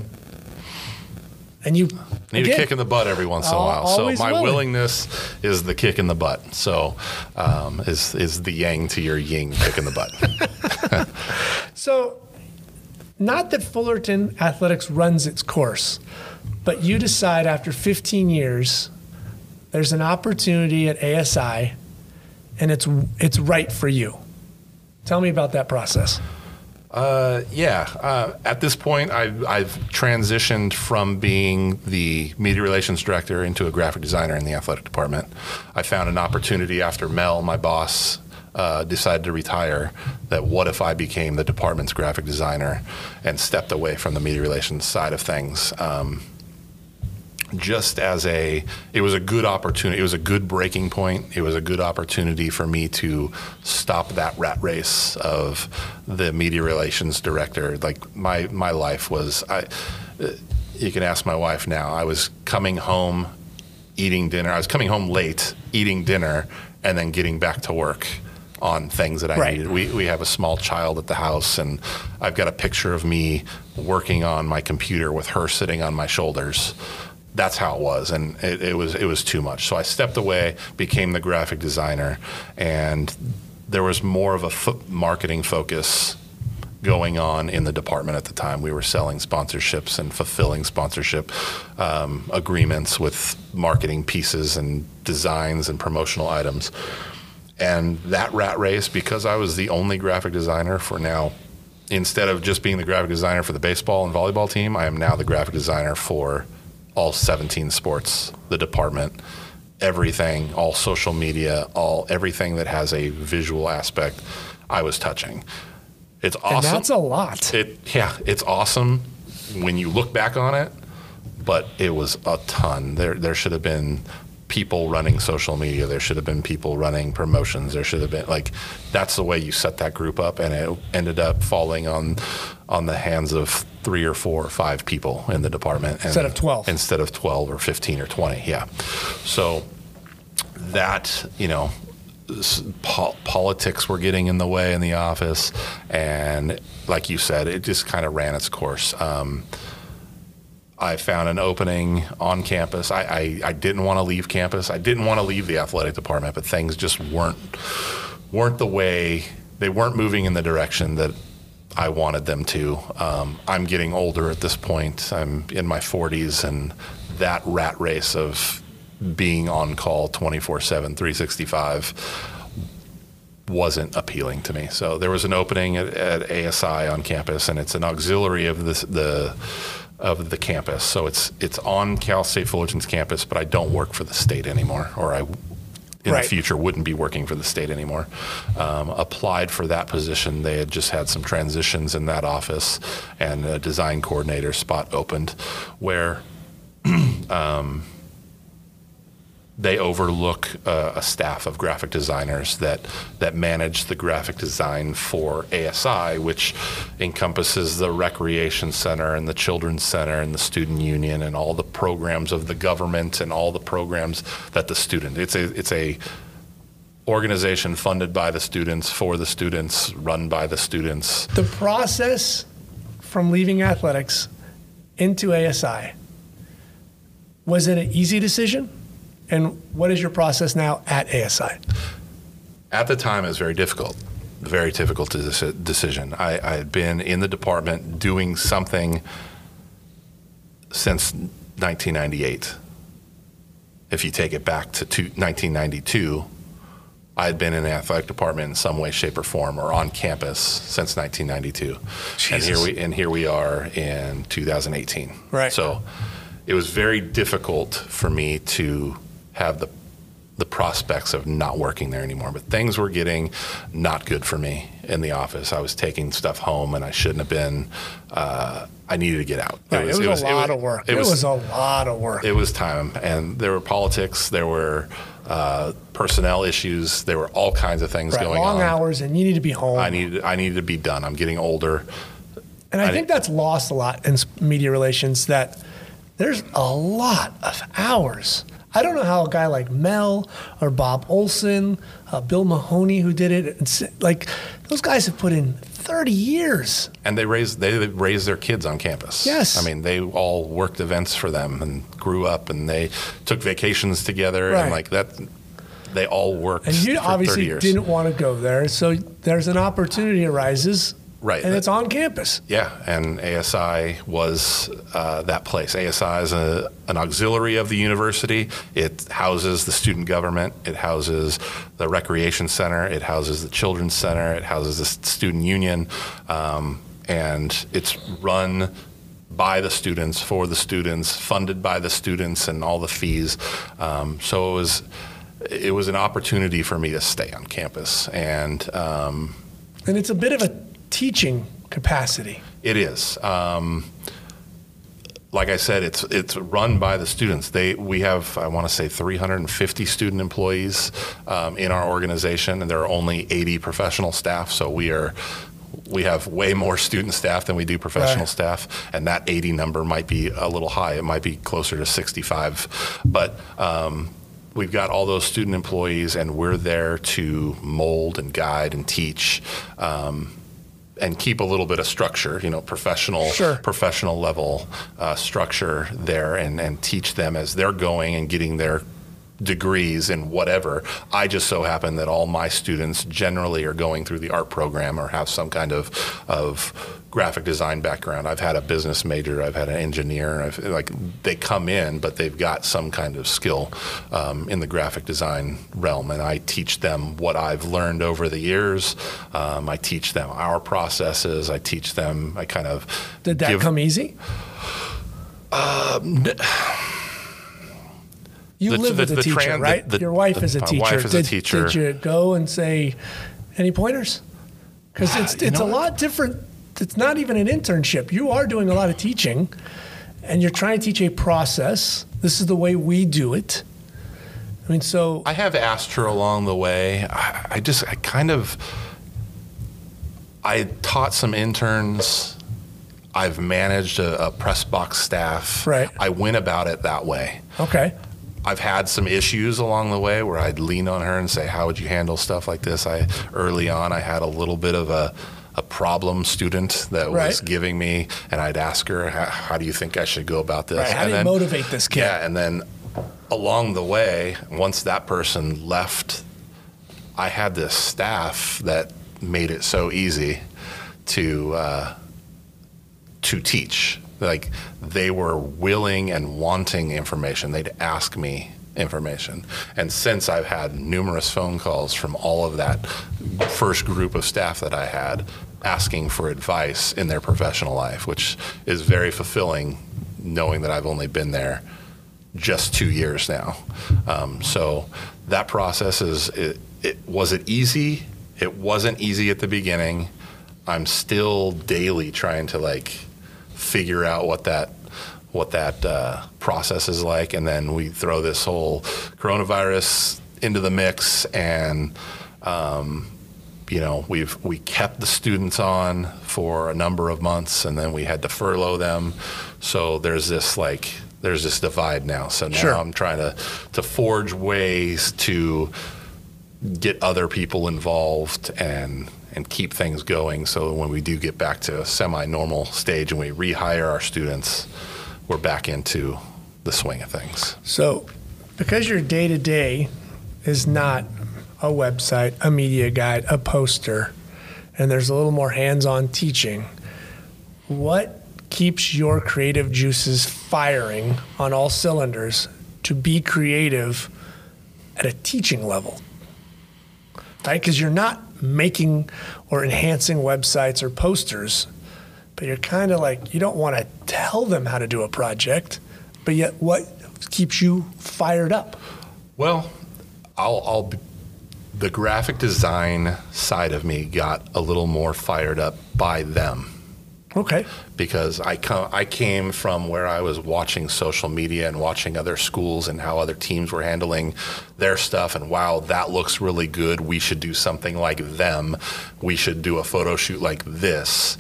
and you Need again, a kick in the butt every once in a while. So my willing. willingness is the kick in the butt. So um, is is the yang to your ying kick in the butt. So, not that Fullerton athletics runs its course, but you decide after 15 years, there's an opportunity at ASI, and it's it's right for you. Tell me about that process. Uh, yeah. Uh, at this point, I've, I've transitioned from being the media relations director into a graphic designer in the athletic department. I found an opportunity after Mel, my boss, uh, decided to retire. That what if I became the department's graphic designer and stepped away from the media relations side of things? Um, just as a it was a good opportunity it was a good breaking point it was a good opportunity for me to stop that rat race of the media relations director like my my life was i uh, you can ask my wife now i was coming home eating dinner i was coming home late eating dinner and then getting back to work on things that I Right. needed. We, we have a small child at the house, and I've got a picture of me working on my computer with her sitting on my shoulders. That's how it was, and it, it was it was too much. So I stepped away, became the graphic designer, and there was more of a fo- marketing focus going on in the department at the time. We were selling sponsorships and fulfilling sponsorship um, agreements with marketing pieces and designs and promotional items. And that rat race, because I was the only graphic designer for now, instead of just being the graphic designer for the baseball and volleyball team, I am now the graphic designer for all 17 sports, the department, everything, all social media, all everything that has a visual aspect. I was touching. It's awesome. And that's a lot. It yeah, it's awesome when you look back on it, but it was a ton. There there should have been people running social media. There should have been people running promotions. There should have been like that's the way you set that group up, and it ended up falling on on the hands of three or four or five people in the department and- Instead of 12. Instead of twelve or fifteen or twenty, yeah. So that you know po- politics were getting in the way in the office, and like you said, it just kind of ran its course. Um, I found an opening on campus. I, I, I didn't want to leave campus. I didn't want to leave the athletic department, but things just weren't weren't the way they weren't moving in the direction that I wanted them to. Um, I'm getting older at this point. I'm in my 40s, and that rat race of being on call 24 7, 365 wasn't appealing to me. So there was an opening at, at ASI on campus, and it's an auxiliary of this, the of the campus. So it's it's on Cal State Fullerton's campus, but I don't work for the state anymore, or I in Right. the future wouldn't be working for the state anymore. Um, applied for that position. They had just had some transitions in that office, and a design coordinator spot opened, where um, they overlook uh, a staff of graphic designers that that manage the graphic design for ASI, which encompasses the recreation center and the children's center and the student union and all the programs of the government and all the programs that the student. It's a it's a organization funded by the students for the students, run by the students. The process from leaving athletics into ASI was it an easy decision? And what is your process now at ASI? At the time, it was very difficult, very difficult deci- decision. I, I had been in the department doing something since 1998. If you take it back to two, 1992, I had been in the athletic department in some way, shape, or form, or on campus since 1992. And here we and here we are in 2018. Right. So it was very difficult for me to have the the prospects of not working there anymore. But things were getting not good for me in the office. I was taking stuff home, and I shouldn't have been. Uh, I needed to get out. Right, it was, a lot of work. It, was, a lot of work. it was time, and there were politics, there were uh, personnel issues, there were all kinds of things right, going long on. hours, and you need to be home. I needed, I needed to be done. I'm getting older. And I, I think that's lost a lot in media relations that there's a lot of hours. I don't know how a guy like Mel or Bob Olson, uh, Bill Mahoney, who did it, and s- like those guys have put in 30 years. And they raised they raised their kids on campus. Yes. I mean they all worked events for them and grew up and they took vacations together Right. and like that. They all worked And you for 30 obviously didn't want to go there. So there's an opportunity arises. Right. And it's on campus. Yeah, and ASI was uh, that place. ASI is a, an auxiliary of the university. It houses the student government. It houses the recreation center. It houses the children's center. It houses the student union, um, and it's run by the students for the students, funded by the students, and all the fees. Um, so it was it was an opportunity for me to stay on campus and. Um, And it's a bit of a teaching capacity. It is. Um, like I said, it's it's run by the students. They we have I want to say 350 student employees um, in our organization, and there are only 80 professional staff. So we are we have way more student staff than we do professional Right. staff, and that 80 number might be a little high. It might be closer to 65, but. Um, We've got all those student employees, and we're there to mold and guide and teach. Um, and keep a little bit of structure, you know, professional, Sure. professional level uh, structure there, and and teach them as they're going and getting their degrees in whatever. I just so happen that all my students generally are going through the art program or have some kind of of graphic design background. I've had a business major, I've had an engineer. I've, like they come in, but they've got some kind of skill um, in the graphic design realm, and I teach them what I've learned over the years. Um, I teach them our processes. I teach them. I kind of Did that give- come easy? You the- live the- with a the teacher, tran- right? Your wife is a teacher. wife is a did, teacher. Did you go and say any pointers? Because ah, it's You it's a what? lot different. It's not even an internship. You are doing a lot of teaching, and you're trying to teach a process. This is the way we do it. I mean, so I have asked her along the way. I, I just, I kind of, I taught some interns. I've managed a, a press box staff. Right. I went about it that way. okay, I've had some issues along the way where I'd lean on her and say, "How would you handle stuff like this?" I early on, I had a little bit of a a problem student that was giving me, and I'd ask her, "How, how do you think I should go about this?" right. How And do you then- motivate this kid? yeah, and then along the way, once that person left, I had this staff that made it so easy to uh, to teach. Like they were willing and wanting information. They'd ask me information. And since I've had numerous phone calls from all of that first group of staff that I had asking for advice in their professional life, which is very fulfilling knowing that I've only been there just two years now. Um, so that process is it, it was it easy? It wasn't easy at the beginning. I'm still daily trying to like figure out what that what that uh, process is like, and then we throw this whole coronavirus into the mix, and um, you know we've we kept the students on for a number of months, and then we had to furlough them. So there's this like there's this divide now. So now Sure. I'm trying to to forge ways to get other people involved and and keep things going so when we do get back to a semi-normal stage and we rehire our students we're back into the swing of things So, because your day to day is not a website, a media guide, a poster, and there's a little more hands on teaching, what keeps your creative juices firing on all cylinders to be creative at a teaching level? Right? Because you're not making or enhancing websites or posters, but you're kind of like, you don't want to tell them how to do a project, but yet what keeps you fired up? well i'll, I'll be, the graphic design side of me got a little more fired up by them Okay. because I come I came from where I was watching social media and watching other schools and how other teams were handling their stuff and wow that looks really good we should do something like them we should do a photo shoot like this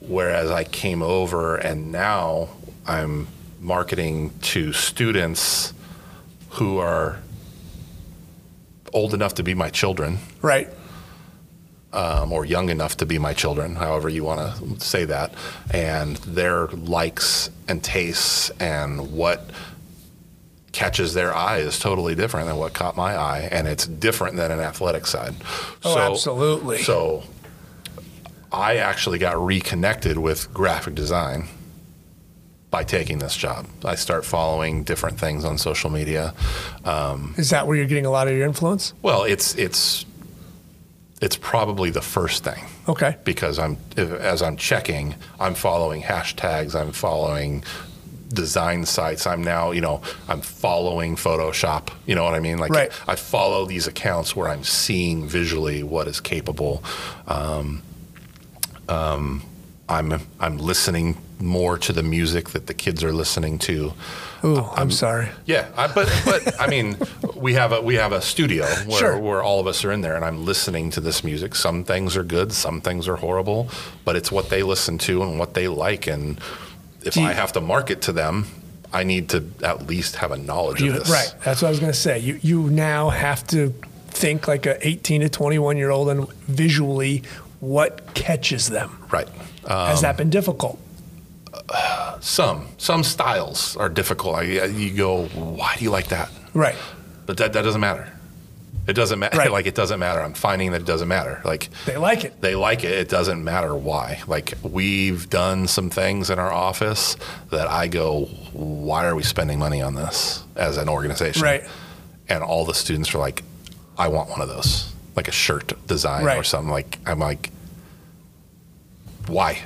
whereas I came over and now I'm marketing to students who are old enough to be my children Right. Um, or young enough to be my children, however you want to say that, and their likes and tastes and what catches their eye is totally different than what caught my eye, and it's different than an athletic side. Oh, absolutely. So I actually got reconnected with graphic design by taking this job. I start following different things on social media. Um, Is that where you're getting a lot of your influence? well, it's it's it's probably the first thing Okay. because I'm as I'm checking, I'm following hashtags, I'm following design sites. I'm now, you know, I'm following Photoshop. You know what I mean? Like Right. I follow these accounts where I'm seeing visually what is capable. Um, um, I'm I'm listening more to the music that the kids are listening to. Ooh, um, I'm, sorry. Yeah, I, but but I mean, we have a we have a studio where, Sure. where all of us are in there, and I'm listening to this music. Some things are good, some things are horrible, but it's what they listen to and what they like. And if you- I have to market to them, I need to at least have a knowledge You- of this. right. That's what I was going to say. You you now have to think like a 18 to 21 year old and visually what catches them. Right. Uh, Has that been difficult? some some styles are difficult. I, you go, why do you like that? Right. But that that doesn't matter. It doesn't matter. Right. Like it doesn't matter. I'm finding that it doesn't matter. Like They like it. they like it. It doesn't matter why. Like we've done some things in our office that I go, why are we spending money on this as an organization? Right. And all the students are like, I want one of those, like a shirt design or something. Like I'm like, why,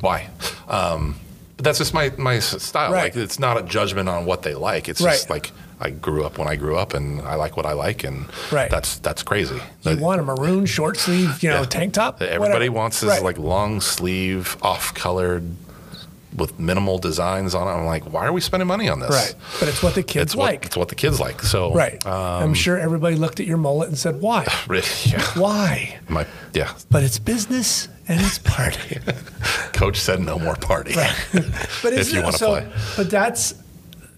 why? Um, but that's just my my style. Right. Like it's not a judgment on what they like. It's just like I grew up when I grew up, and I like what I like, and Right. that's that's crazy. You want a maroon short sleeve, you know, Yeah. tank top? Everybody Whatever. wants this Right. like long sleeve, off colored, with minimal designs on it. I'm like, why are we spending money on this? Right. But it's what the kids It's what, like. it's what the kids like. So right. um, I'm sure everybody looked at your mullet and said, why? yeah, why? my yeah. But it's business and it's party. Coach said no more party. Right. But If you wanna so, play. But that's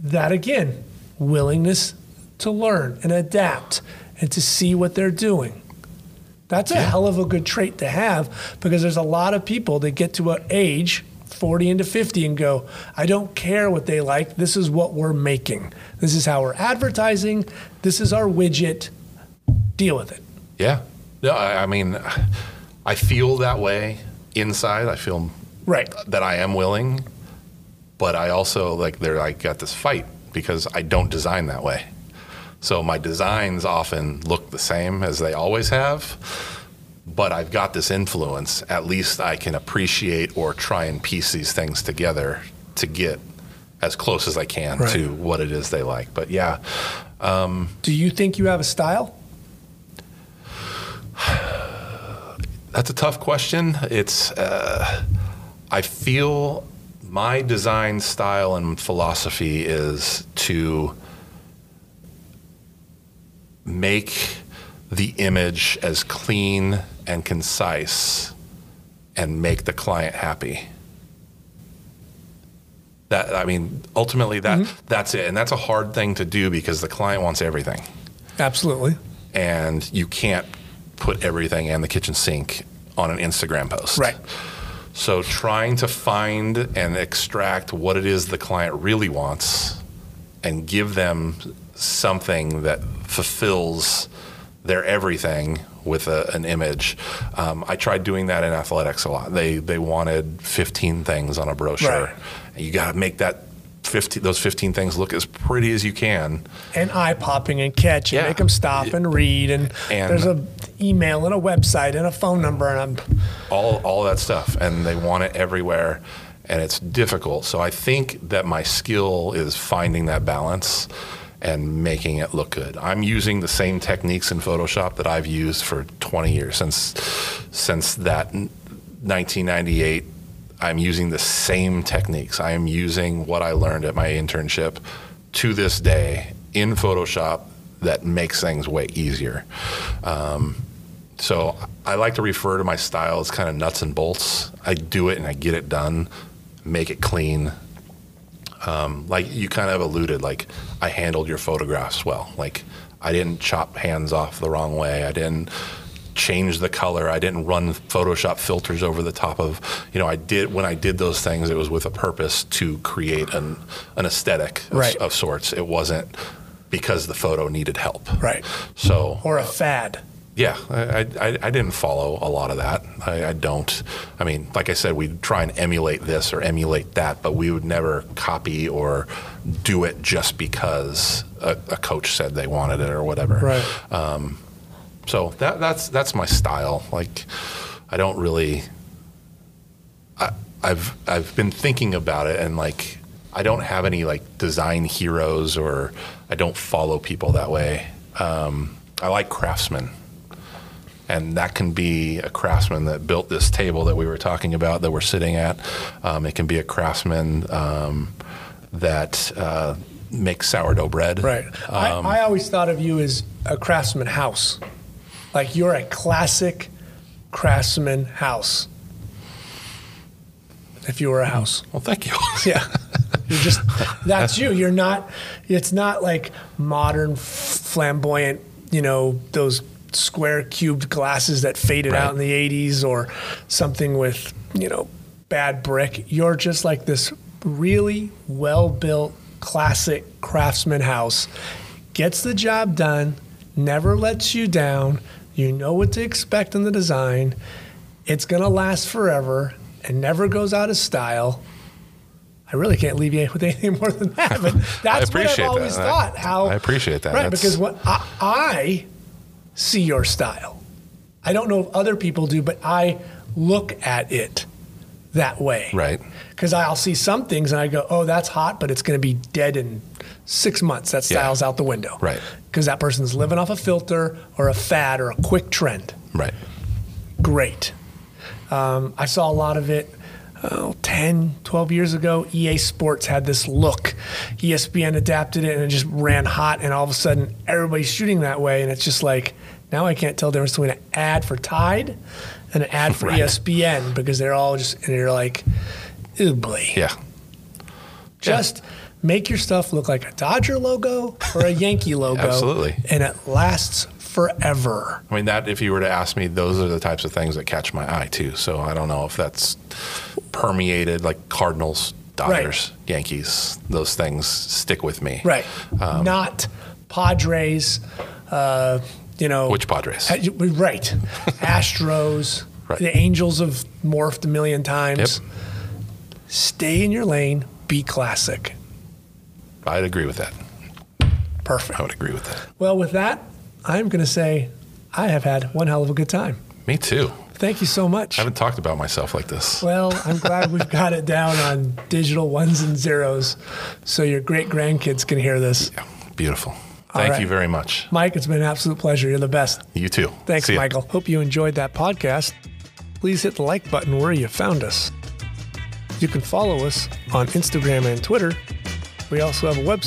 that again, willingness to learn and adapt and to see what they're doing. That's a hell of a good trait to have because there's a lot of people that get to an age, 40 into 50, and go, I don't care what they like. This is what we're making. This is how we're advertising. This is our widget. Deal with it. Yeah. No, I, I mean, I feel that way inside. I feel Right. that I am willing, but I also like there. I got this fight because I don't design that way. So my designs often look the same as they always have, but I've got this influence. At least I can appreciate or try and piece these things together to get as close as I can Right. to what it is they like. But yeah, Do you think you have a style? That's a tough question. It's uh, I feel my design style and philosophy is to make the image as clean and concise and make the client happy. That I mean, ultimately that mm-hmm. that's it. And that's a hard thing to do because the client wants everything. Absolutely. And you can't put everything in the kitchen sink on an Instagram post. Right. So trying to find and extract what it is the client really wants and give them something that fulfills their everything with a, an image. Um, I tried doing that in athletics a lot. They they wanted 15 things on a brochure. Right. And you got to make that 15 those 15 things look as pretty as you can. And eye popping and catch and Yeah. make them stop and read. And, And- there's a email and a website and a phone number. And I'm, all all that stuff, and they want it everywhere, and it's difficult. So I think that my skill is finding that balance and making it look good. I'm using the same techniques in Photoshop that I've used for 20 years since since that 1998. I'm using the same techniques. I am using what I learned at my internship to this day in Photoshop that makes things way easier. Um, so I like to refer to my style as kind of nuts and bolts. I do it and I get it done, make it clean. Um, like you kind of alluded, like I handled your photographs well. Like I didn't chop hands off the wrong way. I didn't change the color. I didn't run Photoshop filters over the top of. You know, I did when I did those things. It was with a purpose to create an an aesthetic of, Right. of sorts. It wasn't because the photo needed help. right. So Or a fad. Yeah, I, I, I didn't follow a lot of that. I, I don't. I mean, like I said, we'd try and emulate this or emulate that, but we would never copy or do it just because a, a coach said they wanted it or whatever. Right. So that that's that's my style. Like, I don't really. I, I've I've been thinking about it, and like, I don't have any like design heroes, or I don't follow people that way. Um, I like craftsmen, and that can be a craftsman that built this table that we were talking about that we're sitting at. Um, it can be a craftsman um, that uh, makes sourdough bread. Right. Um, I, I always thought of you as a craftsman house. Like you're a classic craftsman house. If you were a house. Well, thank you. Yeah. You're just, that's you. You're not, it's not like modern, flamboyant, you know, those square cubed glasses that faded Right. out in the 80s or something with, you know, bad brick. You're just like this really well built, classic craftsman house. Gets the job done, never lets you down. You know what to expect in the design. It's going to last forever and never goes out of style. I really can't leave you with anything more than that. But that's what I've that. always I- thought. How I appreciate that. Right, That's- because what I, I see your style. I don't know if other people do, but I look at it that way. Right. Because I'll see some things and I go, oh, that's hot, but it's going to be dead in six months. That Yeah. style's out the window. Right. Because that person's living off a filter or a fad or a quick trend Right. great. Um, I saw a lot of it oh, 10, 12 years ago. EA Sports had this look. ESPN adapted it and it just ran hot, and all of a sudden everybody's shooting that way. And it's just like, now I can't tell the difference between an ad for Tide and an ad for Right. ESPN because they're all just, and you're like, ooh, boy. Yeah. Just make your stuff look like a Dodger logo or a Yankee logo. Absolutely. And it lasts forever. I mean, that if you were to ask me, those are the types of things that catch my eye too. So I don't know if that's permeated like Cardinals, Dodgers, Yankees. Those things stick with me. Right. Um, Not Padres, uh, you know. Which Padres? Right. Astros. Right. The Angels have morphed a million times. Yep. Stay in your lane. Be classic. I'd agree with that. Perfect. I would agree with that. Well, with that, I'm going to say I have had one hell of a good time. Me too. Thank you so much. I haven't talked about myself like this. Well, I'm glad we've got it down on digital ones and zeros so your great grandkids can hear this. Yeah, beautiful. Thank right. you very much. Mike, it's been an absolute pleasure. You're the best. You too. Thanks. Michael. Hope you enjoyed that podcast. Please hit the like button where you found us. You can follow us on Instagram and Twitter. We also have a website.